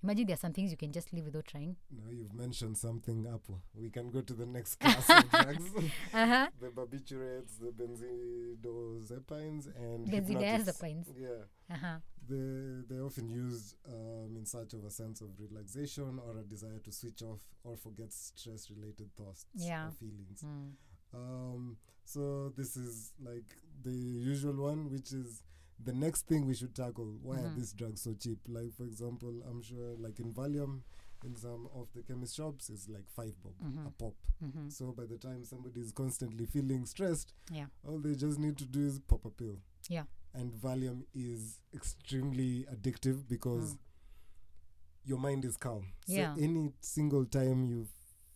Speaker 2: imagine there are some things you can just live without trying
Speaker 1: Now you've mentioned something, Apple. We can go to the next class of drugs.
Speaker 2: uh-huh
Speaker 1: the barbiturates, the benzodiazepines, and
Speaker 2: Benzodiazepines.
Speaker 1: Yeah,
Speaker 2: uh-huh
Speaker 1: they they often used um, in search of a sense of relaxation or a desire to switch off or forget stress-related thoughts
Speaker 2: Yeah.
Speaker 1: or feelings.
Speaker 2: mm.
Speaker 1: Um, so this is like the usual one, which is the next thing we should tackle. Why are
Speaker 2: Mhm.
Speaker 1: these drugs so cheap? Like for example, I'm sure like in Valium, in some of the chemist shops, it's like five bob a
Speaker 2: Mhm.
Speaker 1: pop.
Speaker 2: Mm-hmm.
Speaker 1: So by the time somebody is constantly feeling stressed,
Speaker 2: Yeah.
Speaker 1: all they just need to do is pop a pill.
Speaker 2: Yeah.
Speaker 1: And Valium is extremely addictive because
Speaker 2: Mm.
Speaker 1: your mind is calm.
Speaker 2: Yeah.
Speaker 1: So any single time you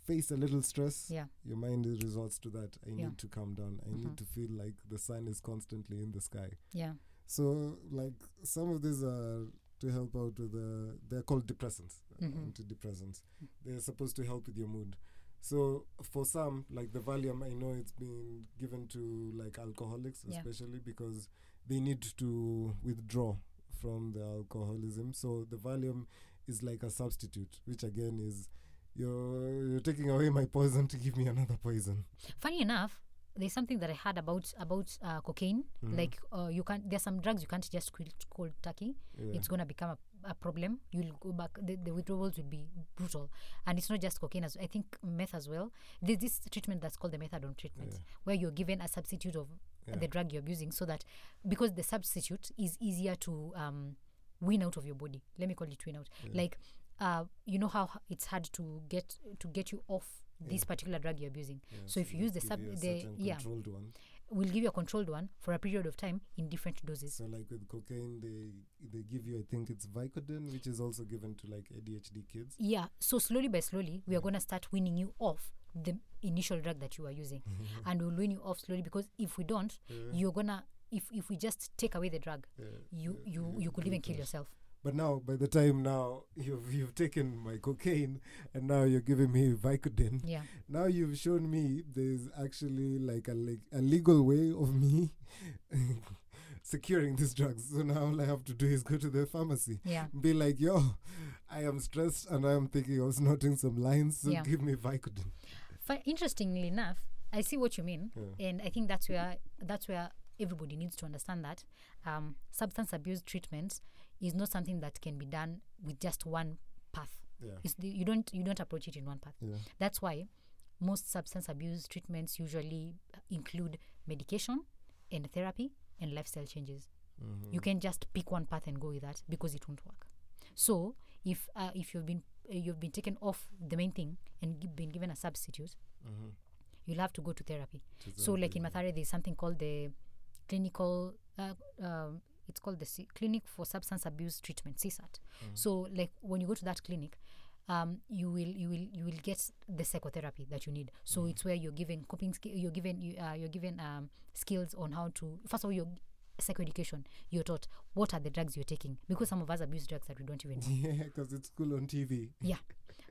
Speaker 1: face a little stress,
Speaker 2: Yeah.
Speaker 1: your mind resorts to that. I
Speaker 2: Yeah.
Speaker 1: need to calm down. I need to feel like the sun is constantly in the sky.
Speaker 2: yeah
Speaker 1: So like some of these are to help out with the they're called depressants, uh,
Speaker 2: Mhm.
Speaker 1: antidepressants. They're supposed to help with your mood. So for some, like the Valium, I know it's been given to like alcoholics,
Speaker 2: Yeah.
Speaker 1: especially because they need to withdraw from the alcoholism. So the Valium is like a substitute, which again is you're you're taking away my poison to give me another poison.
Speaker 2: funny enough there's something that i heard about about uh, cocaine
Speaker 1: Mhm.
Speaker 2: like uh, you can't there's some drugs you can't just quit cold turkey
Speaker 1: Yeah.
Speaker 2: it's going to become a, a problem you'll go back the, the withdrawals will be brutal and it's not just cocaine as i think meth as well there's this treatment that's called the methadone treatment
Speaker 1: Yeah.
Speaker 2: where you're given a substitute of
Speaker 1: Yeah.
Speaker 2: the drug you're abusing so that because the substitute is easier to um, win out of your body let me call it win out like uh, you know how it's hard to get to get you off this
Speaker 1: Yeah.
Speaker 2: particular drug you're abusing
Speaker 1: Yeah,
Speaker 2: so if you use the sub- the- yeah.
Speaker 1: controlled one.
Speaker 2: we'll give you a controlled one for a period of time in different doses
Speaker 1: So like with cocaine, they they give you I think it's Vicodin, which is also given to like ADHD kids.
Speaker 2: yeah so slowly by slowly we are
Speaker 1: Yeah.
Speaker 2: to start winning you off the initial drug that you are using and we'll win you off slowly because if we don't you're gonna if if we just take away the drug you you you could even kill yourself
Speaker 1: But now, by the time now you've you've taken my cocaine, and now you're giving me Vicodin.
Speaker 2: yeah
Speaker 1: Now you've shown me there's actually like a leg a legal way of me securing these drugs. So now all I have to do is go to the pharmacy,
Speaker 2: yeah
Speaker 1: be like, "Yo, I am stressed and I am thinking of snorting some lines. So
Speaker 2: Yeah.
Speaker 1: give me Vicodin."
Speaker 2: Fi- interestingly enough i see what you mean
Speaker 1: Yeah.
Speaker 2: and i think that's where that's where everybody needs to understand that um, substance abuse treatment is not something that can be done with just one path
Speaker 1: Yeah.
Speaker 2: it's the, you don't you don't approach it in one path
Speaker 1: Yeah.
Speaker 2: that's why most substance abuse treatments usually include medication and therapy and lifestyle changes
Speaker 1: Mhm.
Speaker 2: you can just pick one path and go with that because it won't work so if uh, if you've been uh, you've been taken off the main thing and gi- been given a substitute
Speaker 1: Mhm.
Speaker 2: you'll have to go to therapy
Speaker 1: To
Speaker 2: so like in
Speaker 1: therapy.
Speaker 2: Mathare there's something called the clinical uh, um, it's called the C- clinic for substance abuse treatment CSAT
Speaker 1: Mhm.
Speaker 2: so like when you go to that clinic um, you will you will you will get the psychotherapy that you need. So it's where you're given coping sk- you're given you, uh, you're given um, skills on how to first of all you're psychoeducation you're taught what are the drugs you're taking? Because some of us abuse drugs that we don't even know.
Speaker 1: Yeah, because it's cool on TV. Yeah.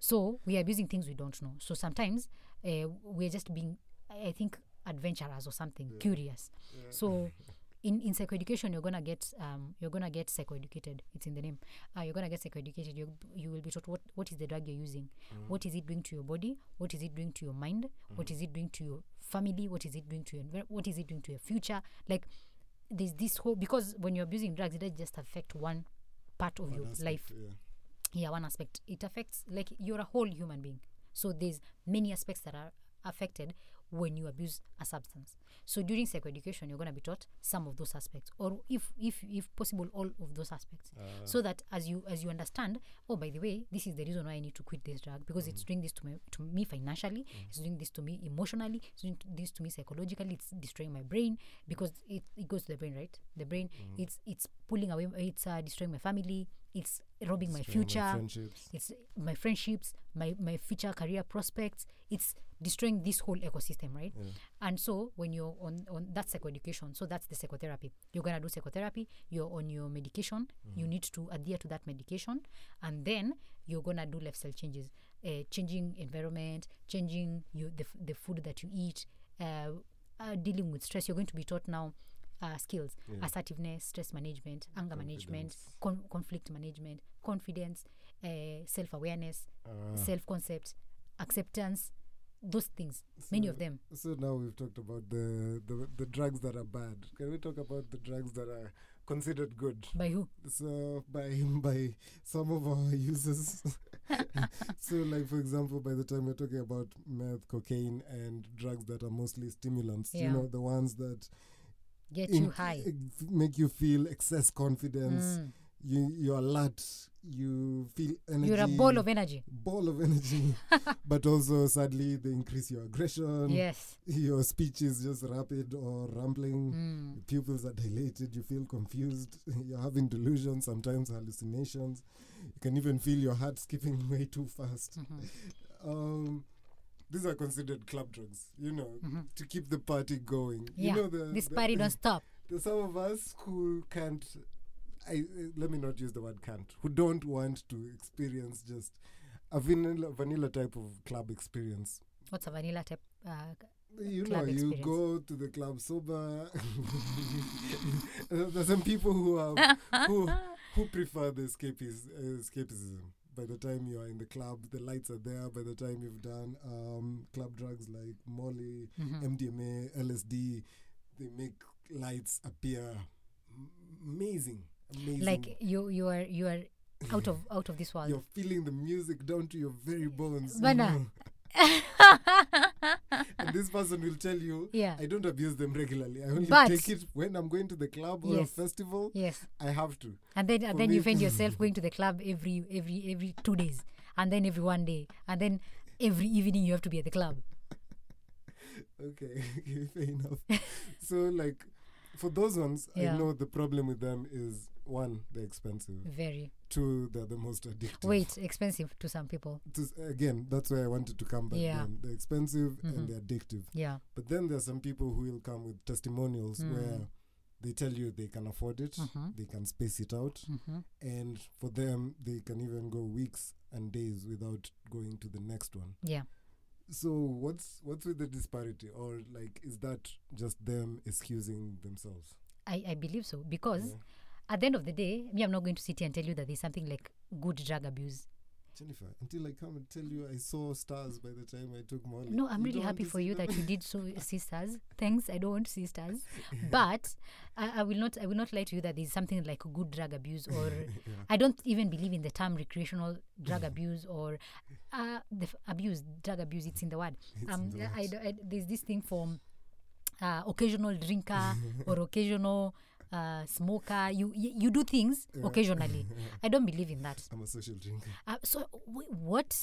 Speaker 2: So we are abusing things we don't know. So sometimes uh, we're just being i think adventurers or something
Speaker 1: Yeah.
Speaker 2: curious.
Speaker 1: Yeah.
Speaker 2: so in, in psychoeducation you're gonna get um, you're gonna get psychoeducated. It's in the name. Uh, you're gonna get psychoeducated. You, you will be taught what, what is the drug you're using?
Speaker 1: Mhm.
Speaker 2: what is it doing to your body? What is it doing to your mind? What
Speaker 1: Mhm.
Speaker 2: is it doing to your family? What is it doing to your what is it doing to your future? Like there's this whole because when you're abusing drugs it doesn't just affect one part of
Speaker 1: One
Speaker 2: your
Speaker 1: aspect,
Speaker 2: life.
Speaker 1: Yeah.
Speaker 2: yeah one aspect. It affects like you're a whole human being. So there's many aspects that are affected when you abuse a substance. So during psychoeducation you're going to be taught some of those aspects or if if if possible all of those aspects.
Speaker 1: Uh,
Speaker 2: so that as you as you understand oh by the way this is the reason why i need to quit this drug because it's doing this to me to me financially it's doing this to me emotionally it's doing this to me psychologically it's destroying my brain because it, it goes to the brain right? The brain it's it's pulling away it's uh, destroying my family it's robbing my future.
Speaker 1: friendships.
Speaker 2: it's my friendships my my future career prospects. It's destroying this whole ecosystem right?
Speaker 1: Yeah.
Speaker 2: and so when you're on on that's psychoeducation. So that's the psychotherapy. You're gonna do psychotherapy. You're on your medication. You need to adhere to that medication. And then you're gonna do lifestyle changes. Uh, changing environment changing you the, f- the food that you eat uh, uh, dealing with stress. You're going to be taught now uh, skills
Speaker 1: Yeah.
Speaker 2: assertiveness stress management anger management con- conflict management confidence uh, self-awareness
Speaker 1: Uh,
Speaker 2: self-concept acceptance those things many of them
Speaker 1: So now we've talked about the, the the drugs that are bad. Can we talk about the drugs that are considered good?
Speaker 2: by who
Speaker 1: So by by some of our users. so like for example, by the time we're talking about meth, cocaine, and drugs that are mostly stimulants, you know the ones that
Speaker 2: get
Speaker 1: in-
Speaker 2: you high
Speaker 1: make you feel excess confidence.
Speaker 2: Mm.
Speaker 1: You you're alert. You feel energy.
Speaker 2: you're a ball of energy
Speaker 1: ball of energy, but also sadly they increase your aggression.
Speaker 2: yes
Speaker 1: Your speech is just rapid or rambling.
Speaker 2: Mm.
Speaker 1: Pupils are dilated. You feel confused. You're having delusions, sometimes hallucinations. You can even feel your heart skipping way too fast.
Speaker 2: Mhm.
Speaker 1: Um, these are considered club drugs, you know,
Speaker 2: Mhm.
Speaker 1: to keep the party going.
Speaker 2: Yeah,
Speaker 1: You know, the,
Speaker 2: this
Speaker 1: the-
Speaker 2: party don't stop
Speaker 1: there's some of us who can't. I uh, let me not use the word can't. Who don't want to experience just a vanilla, vanilla type of club experience.
Speaker 2: what's a vanilla type uh,
Speaker 1: You know, you
Speaker 2: experience.
Speaker 1: go to the club sober. There's some people who have who who prefer the escapis, uh, escapism. By the time you are in the club, the lights are there. By the time you've done um, club drugs like Molly,
Speaker 2: Mhm.
Speaker 1: MDMA, LSD, they make lights appear amazing, amazing.
Speaker 2: like you you are you are out of out of this world
Speaker 1: you're feeling the music down to your very bones.
Speaker 2: Bana.
Speaker 1: and this person will tell you,
Speaker 2: yeah
Speaker 1: I don't abuse them regularly. I only
Speaker 2: But-
Speaker 1: take it when I'm going to the club or
Speaker 2: Yes.
Speaker 1: a festival.
Speaker 2: yes
Speaker 1: I have to.
Speaker 2: and then and then you find yourself going to the club every every every two days and then every one day and then every evening you have to be at the club
Speaker 1: Okay, okay, fair enough. so, like, for those ones,
Speaker 2: Yeah.
Speaker 1: I know the problem with them is one, they're expensive.
Speaker 2: very
Speaker 1: Two, they're the most addictive.
Speaker 2: wait expensive to some people
Speaker 1: To, again, that's where I wanted to come back.
Speaker 2: Yeah.
Speaker 1: then. They're expensive
Speaker 2: Mhm.
Speaker 1: and they're addictive.
Speaker 2: yeah
Speaker 1: But then there's some people who will come with testimonials
Speaker 2: Mm.
Speaker 1: where they tell you they can afford it,
Speaker 2: Mhm.
Speaker 1: they can space it out,
Speaker 2: hmm
Speaker 1: and for them, they can even go weeks and days without going to the next one.
Speaker 2: yeah
Speaker 1: So what's what's with the disparity, or like is that just them excusing themselves?
Speaker 2: I, I believe so because
Speaker 1: Yeah.
Speaker 2: at the end of the day me i'm not going to sit here and tell you that there's something like good drug abuse
Speaker 1: Jennifer, until I come and tell you I saw stars by the time I took Molly.
Speaker 2: no i'm
Speaker 1: you
Speaker 2: really happy for you that you did so sisters thanks i don't want sisters but I, I will not i will not lie to you that there's something like good drug abuse or
Speaker 1: yeah.
Speaker 2: I don't even believe in the term recreational drug abuse or uh, the f- abuse, drug abuse. It's in the word. Um,
Speaker 1: the
Speaker 2: I, I- there's this thing from uh, occasional drinker or occasional uh, smoker. You, you you do things
Speaker 1: Yeah.
Speaker 2: occasionally. I don't believe in that.
Speaker 1: I'm a social drinker.
Speaker 2: Uh, so w- what?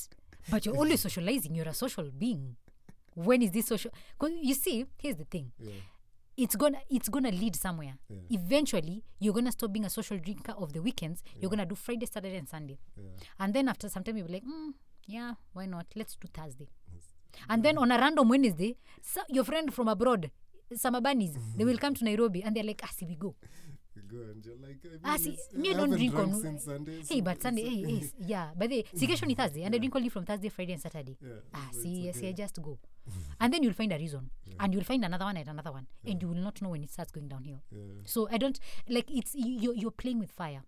Speaker 2: But you're always socializing. You're a social being. When is this social? Because you see, here's the thing.
Speaker 1: Yeah,
Speaker 2: It's gonna it's gonna lead somewhere.
Speaker 1: yeah,
Speaker 2: Eventually, you're gonna stop being a social drinker of the weekends. You're gonna do Friday, Saturday, and Sunday.
Speaker 1: yeah.
Speaker 2: And then after some time, you'll be like, mm, yeah, why not? Let's do Thursday. And then on a random Wednesday, so your friend from abroad, Samabanis, they will come to Nairobi and they're like, asi we go.
Speaker 1: You go and you're like, I mean,
Speaker 2: Ah, me, don't drink on-
Speaker 1: Sunday.
Speaker 2: Hey, but Sunday, hey, hey, yeah. But the is Thursday, and I drink only from Thursday, Friday, and Saturday.
Speaker 1: Yeah,
Speaker 2: Ah,
Speaker 1: so
Speaker 2: see,
Speaker 1: it's
Speaker 2: see, I just go. And then you'll find a reason.
Speaker 1: Yeah.
Speaker 2: And you'll find another one at another one. And you will not know when it starts going downhill.
Speaker 1: Yeah.
Speaker 2: So I don't, like, it's, you, you're, playing with fire.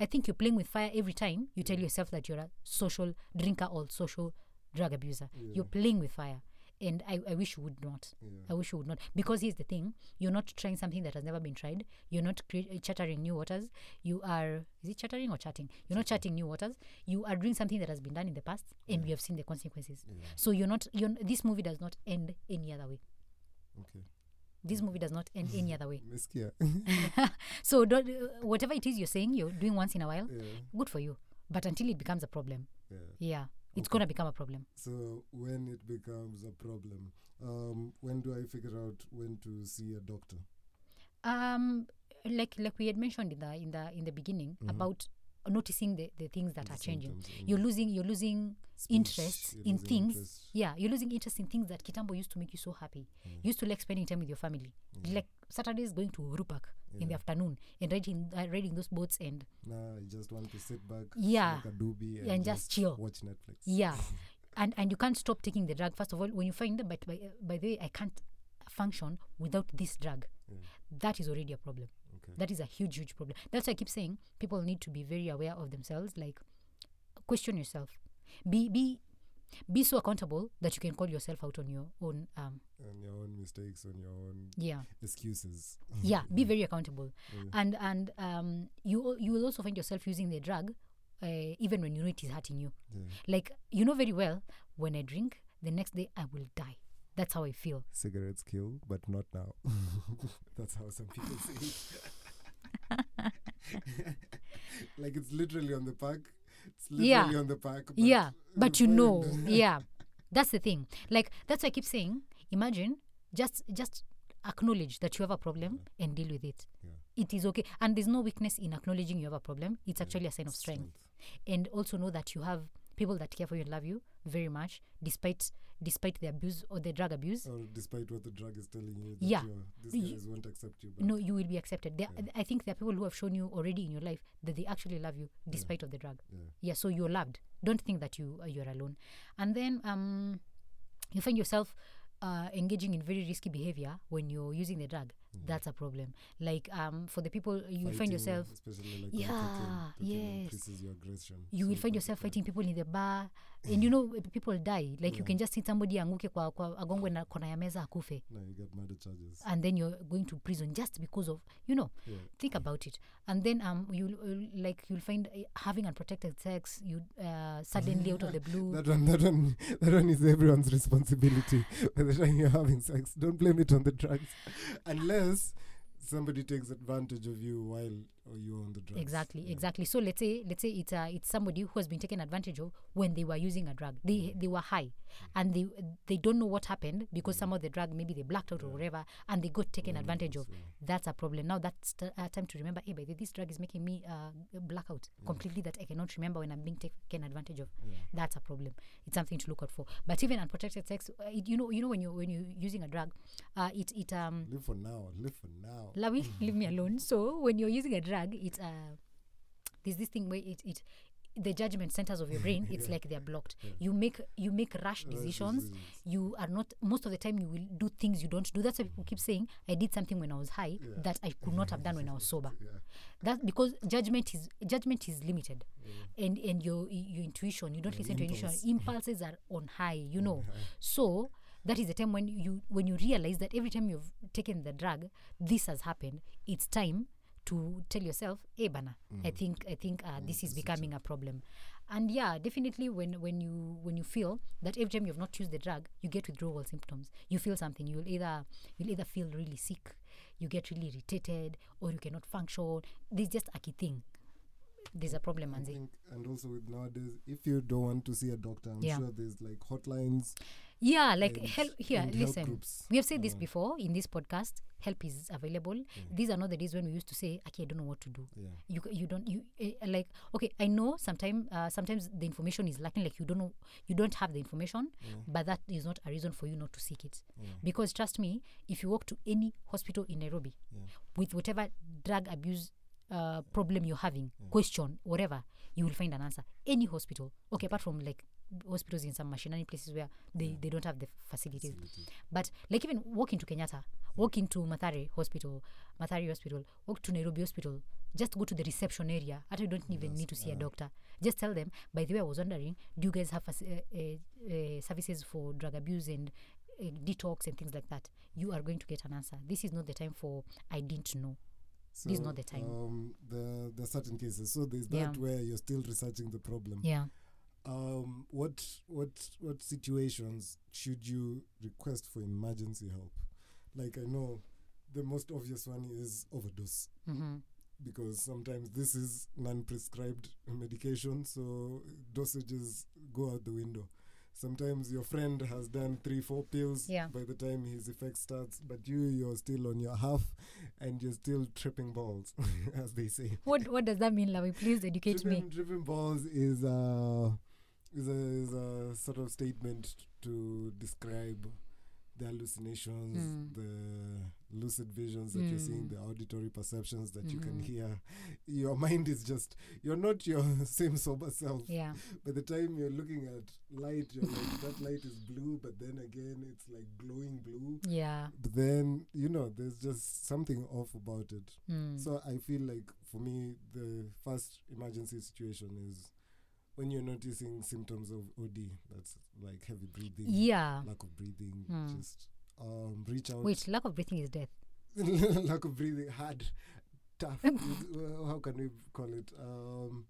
Speaker 2: I think you're playing with fire every time you tell yourself that you're a social drinker or social drug abuser.
Speaker 1: Yeah.
Speaker 2: You're playing with fire. And I, I wish you would not.
Speaker 1: Yeah.
Speaker 2: I wish you would not. Because here's the thing you're not trying something that has never been tried. You're not cre- chattering new waters. You are, is it chattering or chatting? You're not chatting new waters. You are doing something that has been done in the past and
Speaker 1: Yeah.
Speaker 2: you have seen the consequences.
Speaker 1: Yeah.
Speaker 2: So you're not, you're, this movie does not end any other way.
Speaker 1: Okay.
Speaker 2: This movie does not end any other way. So don't, uh, whatever it is you're saying, you're doing once in a while,
Speaker 1: yeah.
Speaker 2: good for you. But until it becomes a problem,
Speaker 1: Yeah.
Speaker 2: yeah, it's
Speaker 1: Okay.
Speaker 2: going to become a problem.
Speaker 1: So when it becomes a problem, um, when do I figure out when to see a doctor?
Speaker 2: Um, like like we had mentioned in the in the in the beginning
Speaker 1: Mhm.
Speaker 2: about noticing the, the things that
Speaker 1: The
Speaker 2: are changing. You're losing you're losing
Speaker 1: speech,
Speaker 2: interest
Speaker 1: you're
Speaker 2: in
Speaker 1: losing
Speaker 2: things.
Speaker 1: interest.
Speaker 2: yeah, you're losing interest in things that Kitambo used to make you so happy.
Speaker 1: Mm.
Speaker 2: You used to like spending time with your family.
Speaker 1: Mm.
Speaker 2: Like Saturdays going to Rupak yeah. in the afternoon and riding uh, riding those boats and
Speaker 1: Nah, I just want to sit back,
Speaker 2: Yeah.
Speaker 1: smoke a doobie, and,
Speaker 2: and just chill.
Speaker 1: watch Netflix.
Speaker 2: yeah. and and you can't stop taking the drug first of all when you find but by, by the way I can't function without this drug.
Speaker 1: Yeah.
Speaker 2: that is already a problem
Speaker 1: Okay.
Speaker 2: that is a huge huge problem that's why i keep saying people need to be very aware of themselves like question yourself be be be so accountable that you can call yourself out on your own um
Speaker 1: on your own mistakes, on your own
Speaker 2: yeah
Speaker 1: excuses.
Speaker 2: yeah be very accountable
Speaker 1: Yeah.
Speaker 2: and and um you you will also find yourself using the drug uh, even when you know it is hurting you
Speaker 1: Yeah.
Speaker 2: like you know very well when i drink the next day i will die that's how i feel
Speaker 1: Cigarettes kill, but not now. That's how some people say it. like it's literally on the pack. It's literally
Speaker 2: Yeah.
Speaker 1: on the pack. But
Speaker 2: yeah but you know. yeah. That's the thing. Like that's why i keep saying imagine just just acknowledge that you have a problem and deal with it.
Speaker 1: Yeah.
Speaker 2: it is okay. And there's no weakness in acknowledging you have a problem. It's actually a sign of strength. And also know that you have people that care for you and love you very much despite despite the abuse or the drug abuse
Speaker 1: Or despite what the drug is telling you, that
Speaker 2: Yeah.
Speaker 1: these
Speaker 2: Y-
Speaker 1: guys won't accept you.
Speaker 2: No you will be accepted there,
Speaker 1: Yeah.
Speaker 2: i think there are people who have shown you already in your life that they actually love you despite of the drug
Speaker 1: yeah.
Speaker 2: yeah so you're loved don't think that you uh, you're alone and then um you find yourself uh, engaging in very risky behavior when you're using the drug that's a problem like um for the people you will find yourself
Speaker 1: especially like
Speaker 2: Yeah, yes.
Speaker 1: increases your aggression.
Speaker 2: you will find yourself fighting people in the bar and you know people die like you can just see somebody anguke kwa, kwa agongwe na kona ya meza akufe
Speaker 1: No, you get murder charges.
Speaker 2: and then you're going to prison just because of you know
Speaker 1: Yeah.
Speaker 2: think about it and then um you uh, like you'll find uh, having unprotected sex you uh, suddenly out of the blue
Speaker 1: That one, that one, that one is everyone's responsibility. By the time you're having sex, don't blame it on the drugs, unless somebody takes advantage of you while or you're on the drugs.
Speaker 2: exactly
Speaker 1: Yeah.
Speaker 2: exactly so let's say let's say it's uh, it's somebody who has been taken advantage of when they were using a drug they
Speaker 1: Mm.
Speaker 2: they were high and they they don't know what happened because some of the drug maybe they blacked out or whatever and they got taken
Speaker 1: One
Speaker 2: advantage of
Speaker 1: yeah.
Speaker 2: that's a problem now that's t- uh, time to remember hey by the this drug is making me uh, black out completely that i cannot remember when i'm being taken advantage of
Speaker 1: Yeah.
Speaker 2: that's a problem it's something to look out for but even unprotected sex uh, it, you know you know when you when you're using a drug uh, it it um
Speaker 1: Live for now. Live for now.
Speaker 2: Lawi, leave me alone. So when you're using a drug, it's uh, there's this thing where it it the judgment centers of your brain it's like they're blocked. You make you make rash decisions. you are not most of the time you will do things you don't do. That's why people keep saying i did something when i was high
Speaker 1: Yeah.
Speaker 2: that i could not have done when i was sober.
Speaker 1: Yeah.
Speaker 2: that because judgment is judgment is limited. And and your your intuition you don't
Speaker 1: Yeah,
Speaker 2: listen to your intuition. impulses are on high you know. so that is the time when you when you realize that every time you've taken the drug this has happened it's time to tell yourself hey bana i think i think uh, this is becoming a problem. And yeah definitely when when you when you feel that every time you've not used the drug you get withdrawal symptoms. You feel something you'll either you'll either feel really sick you get really irritated or you cannot function. There's just a key thing. There's a problem
Speaker 1: think, and also with nowadays, if you don't want to see a doctor, I'm
Speaker 2: Yeah.
Speaker 1: sure there's like hotlines.
Speaker 2: Yeah like help here listen.
Speaker 1: groups.
Speaker 2: we have said this
Speaker 1: Uh,
Speaker 2: before in this podcast help is available. These are not the days when we used to say okay i don't know what to do. You you don't you uh, like okay i know sometimes uh, sometimes the information is lacking like you don't know you don't have the information but that is not a reason for you not to seek it. Because trust me if you walk to any hospital in nairobi with whatever drug abuse uh, problem you're having question whatever you will find an answer. Any hospital okay apart from like hospitals in some mashinani places where they, they don't have the facilities. But like even walk into kenyatta walk into mathare hospital mathare hospital walk to nairobi hospital just go to the reception area Hata you don't even need to see a doctor. Just tell them by the way i was wondering do you guys have uh, uh, uh, services for drug abuse and uh, detox and things like that? You are going to get an answer. This is not the time for i didn't know.
Speaker 1: So,
Speaker 2: This is not the time.
Speaker 1: Um, the the certain cases. So there's that
Speaker 2: Yeah.
Speaker 1: where you're still researching the problem.
Speaker 2: yeah
Speaker 1: Um, what what what situations should you request for emergency help? Like I know, the most obvious one is overdose
Speaker 2: mm-hmm.
Speaker 1: because sometimes this is non-prescribed medication, so dosages go out the window. Sometimes your friend has done three, four pills
Speaker 2: Yeah.
Speaker 1: by the time his effect starts, but you, you're still on your half and you're still tripping balls, as they say.
Speaker 2: what what does that mean Lawi? please educate me
Speaker 1: Tripping, tripping balls is a, is, a, is a sort of statement to describe the hallucinations,
Speaker 2: Mm.
Speaker 1: the lucid visions that you're seeing,
Speaker 2: Mm.
Speaker 1: the auditory perceptions that you can
Speaker 2: Mhm.
Speaker 1: hear. Your mind is just, you're not your same sober self.
Speaker 2: Yeah.
Speaker 1: By the time you're looking at light, you're like, that light is blue, but then again, it's like glowing blue.
Speaker 2: Yeah.
Speaker 1: But then, you know, there's just something off about it.
Speaker 2: Mm.
Speaker 1: So I feel like for me, the first emergency situation is when you're noticing symptoms of OD. That's like heavy breathing,
Speaker 2: yeah.
Speaker 1: lack of breathing.
Speaker 2: Hmm.
Speaker 1: Just um, reach out.
Speaker 2: Wait, lack of breathing is death.
Speaker 1: lack of breathing, hard, tough. uh, how can we call it? Um,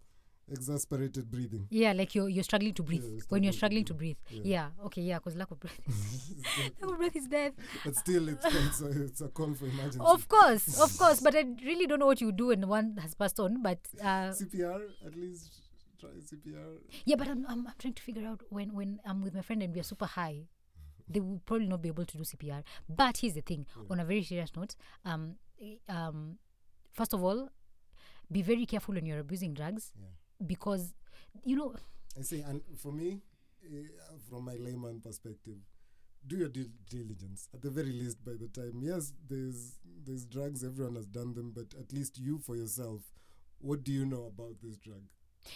Speaker 1: exasperated breathing.
Speaker 2: Yeah, like you're you're struggling to breathe.
Speaker 1: you're
Speaker 2: when you're
Speaker 1: struggling to
Speaker 2: to breathe.
Speaker 1: Yeah.
Speaker 2: Yeah. Okay. Yeah. Because lack of breath. lack of breath is death.
Speaker 1: but still, it's, it's, a, it's a call for emergency.
Speaker 2: Of course, of course. But I really don't know what you do when one has passed on. But uh,
Speaker 1: CPR, at least try CPR.
Speaker 2: yeah, but I'm, I'm I'm trying to figure out when when I'm with my friend and we are super high, they will probably not be able to do CPR. But here's the thing.
Speaker 1: Yeah.
Speaker 2: On a very serious note, um, eh, um, first of all, be very careful when you're abusing drugs
Speaker 1: Yeah.
Speaker 2: because, you know,
Speaker 1: I say, and for me, uh, from my layman perspective, do your due diligence. At the very least, by the time, yes, there's there's drugs. Everyone has done them, but at least you for yourself, what do you know about this drug?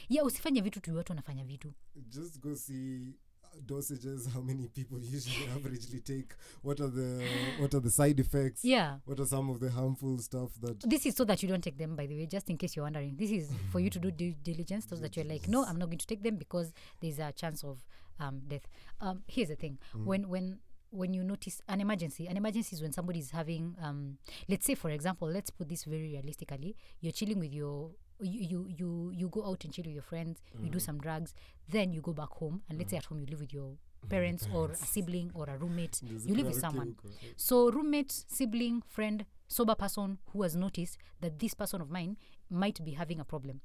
Speaker 2: Yeah, usifanye vitu tu watu wanafanya vitu.
Speaker 1: Just go see uh, dosages. How many people usually averagely take? What are the what are the side effects?
Speaker 2: Yeah.
Speaker 1: What are some of the harmful stuff that?
Speaker 2: This is so that you don't take them, by the way, just in case you're wondering. This is for you to do due diligence so that you're like, no, I'm not going to take them because there's a chance of um, death. Um, here's the thing: when when when you notice an emergency, an emergency is when somebody is having, um, let's say, for example, let's put this very realistically: you're chilling with your you you you, you go out and chill with your friends, you do some drugs, then you go back home, and let's say at home you live with your parents or a sibling or a roommate. You live with someone. So, roommate, sibling, friend, sober person who has noticed that this person of mine might be having a problem.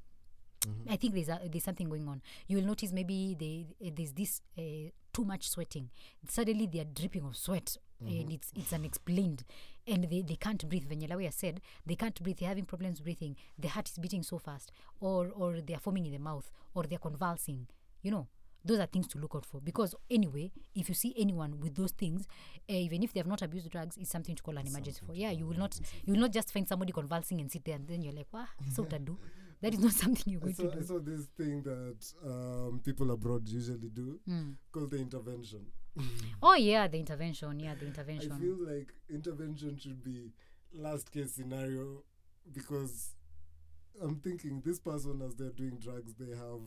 Speaker 2: I think there's a, there's something going on. You will notice maybe they, there's this uh, too much sweating. Suddenly they are dripping of sweat, and it's it's unexplained, and they, they can't breathe. Venyelawea said they can't breathe. They're having problems breathing. The heart is beating so fast, or or they are foaming in the mouth, or they're convulsing. You know, those are things to look out for because anyway if you see anyone with those things uh, even if they have not abused drugs it's something to call an emergency for yeah you will not you will not just find somebody convulsing and sit there and then you're like wow so to do that is not something you're going
Speaker 1: saw,
Speaker 2: to do
Speaker 1: saw this thing that um, people abroad usually do
Speaker 2: Mm.
Speaker 1: called the intervention.
Speaker 2: Oh yeah the intervention yeah the intervention.
Speaker 1: I feel like intervention should be last case scenario because I'm thinking this person, as they're doing drugs, they have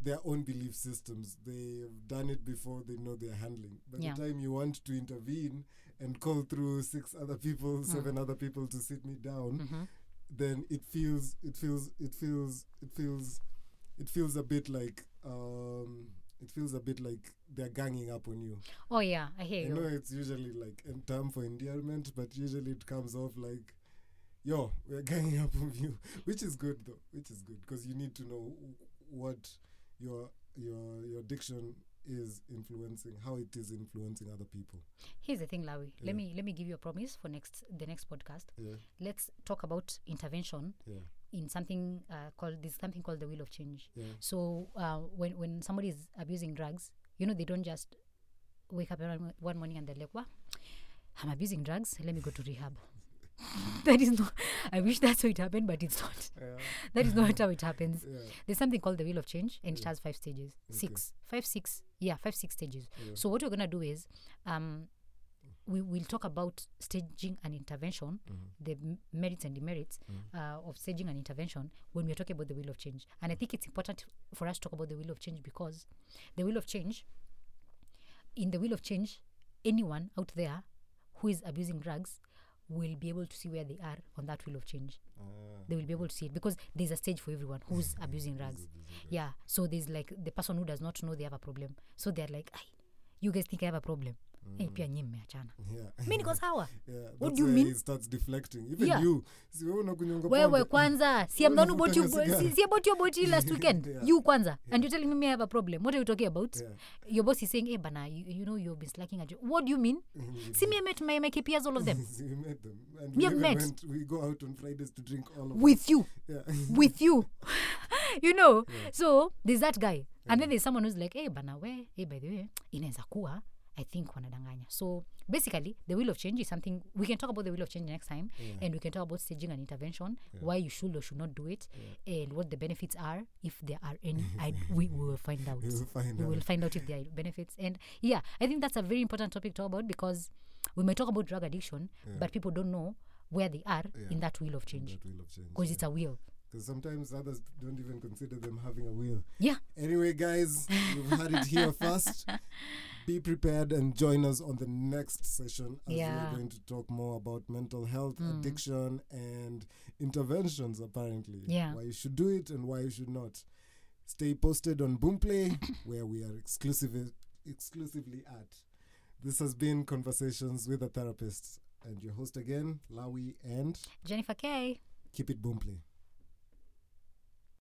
Speaker 1: their own belief systems. They've done it before, they know they're handling. By
Speaker 2: Yeah.
Speaker 1: the time you want to intervene and call through six other people,
Speaker 2: Hmm.
Speaker 1: seven other people to sit me down,
Speaker 2: Mhm.
Speaker 1: then it feels it feels it feels it feels it feels a bit like um it feels a bit like they're ganging up on you.
Speaker 2: oh yeah i hear
Speaker 1: I
Speaker 2: you
Speaker 1: know it's usually like a term for endearment, but usually it comes off like, yo, we're ganging up on you, which is good though, which is good because you need to know what your your your diction is influencing, how it is influencing other people.
Speaker 2: here's the thing lawi
Speaker 1: Yeah.
Speaker 2: let me let me give you a promise for next the next podcast
Speaker 1: Yeah,
Speaker 2: let's talk about intervention
Speaker 1: yeah,
Speaker 2: in something uh, called there's something called the wheel of change
Speaker 1: yeah.
Speaker 2: So uh, when when somebody is abusing drugs, you know they don't just wake up one, morning and they're like, "Wow, I'm abusing drugs. Let me go to rehab." that is not. I wish that's how it happened, but it's not.
Speaker 1: Yeah,
Speaker 2: That is not how it happens.
Speaker 1: yeah,
Speaker 2: There's something called the wheel of change, and it has five stages,
Speaker 1: Okay.
Speaker 2: six, five, six, yeah, five, six stages. So what we're gonna do is, um, we will talk about staging and intervention,
Speaker 1: Mhm.
Speaker 2: the m- merits and demerits
Speaker 1: Mhm.
Speaker 2: uh, of staging and intervention when we're talking about the wheel of change. And I think it's important for us to talk about the wheel of change because the wheel of change, in the wheel of change, anyone out there who is abusing drugs will be able to see where they are on that wheel of change.
Speaker 1: Ah,
Speaker 2: They will be able to see it because there's a stage for everyone who's abusing drugs. Yeah. So there's like the person who does not know they have a problem. So they're like, you guys think I have a problem? Hey, pia nyi mmeachana.
Speaker 1: yeah.
Speaker 2: Mi niko sawa.
Speaker 1: Yeah,
Speaker 2: What do you mean?
Speaker 1: Starts deflecting. Even
Speaker 2: Yeah.
Speaker 1: you, si wewe
Speaker 2: kwanza si I'm you your last weekend
Speaker 1: Yeah.
Speaker 2: you kwanza and you're telling me I have a problem what are you talking about
Speaker 1: Yeah.
Speaker 2: your boss is saying hey bana you, you know you've been slacking at your what do you mean see me I met my, my KPIs all of them
Speaker 1: we met them. And
Speaker 2: We
Speaker 1: we
Speaker 2: have met.
Speaker 1: Went, we go out on Fridays to drink all of
Speaker 2: with you
Speaker 1: Yeah.
Speaker 2: with you you know
Speaker 1: Yeah.
Speaker 2: so there's that guy and then there's someone who's like hey bana we hey by the way inaweza kuwa i think wanadanganya. So basically the will of change is something we can talk about the will of change next time
Speaker 1: Yeah.
Speaker 2: and we can talk about staging an intervention
Speaker 1: Yeah.
Speaker 2: why you should or should not do it and what the benefits are if there are any. I, we, we will find out.
Speaker 1: We will find
Speaker 2: we will find out if there are benefits. And yeah i think that's a very important topic to talk about because we may talk about drug addiction
Speaker 1: Yeah.
Speaker 2: but people don't know where they are
Speaker 1: Yeah.
Speaker 2: in that
Speaker 1: will of change.
Speaker 2: because it's a wheel
Speaker 1: Because sometimes others don't even consider them having a wheel.
Speaker 2: yeah
Speaker 1: Anyway, guys, you've had it here first. Be prepared and join us on the next session as
Speaker 2: Yeah.
Speaker 1: we're going to talk more about mental health,
Speaker 2: Mm.
Speaker 1: addiction, and interventions, apparently.
Speaker 2: Yeah.
Speaker 1: Why you should do it and why you should not. Stay posted on Boomplay, where we are exclusive, exclusively at. This has been Conversations with a Therapist. And your host again, Lawi, and
Speaker 2: jennifer k
Speaker 1: keep it Boomplay.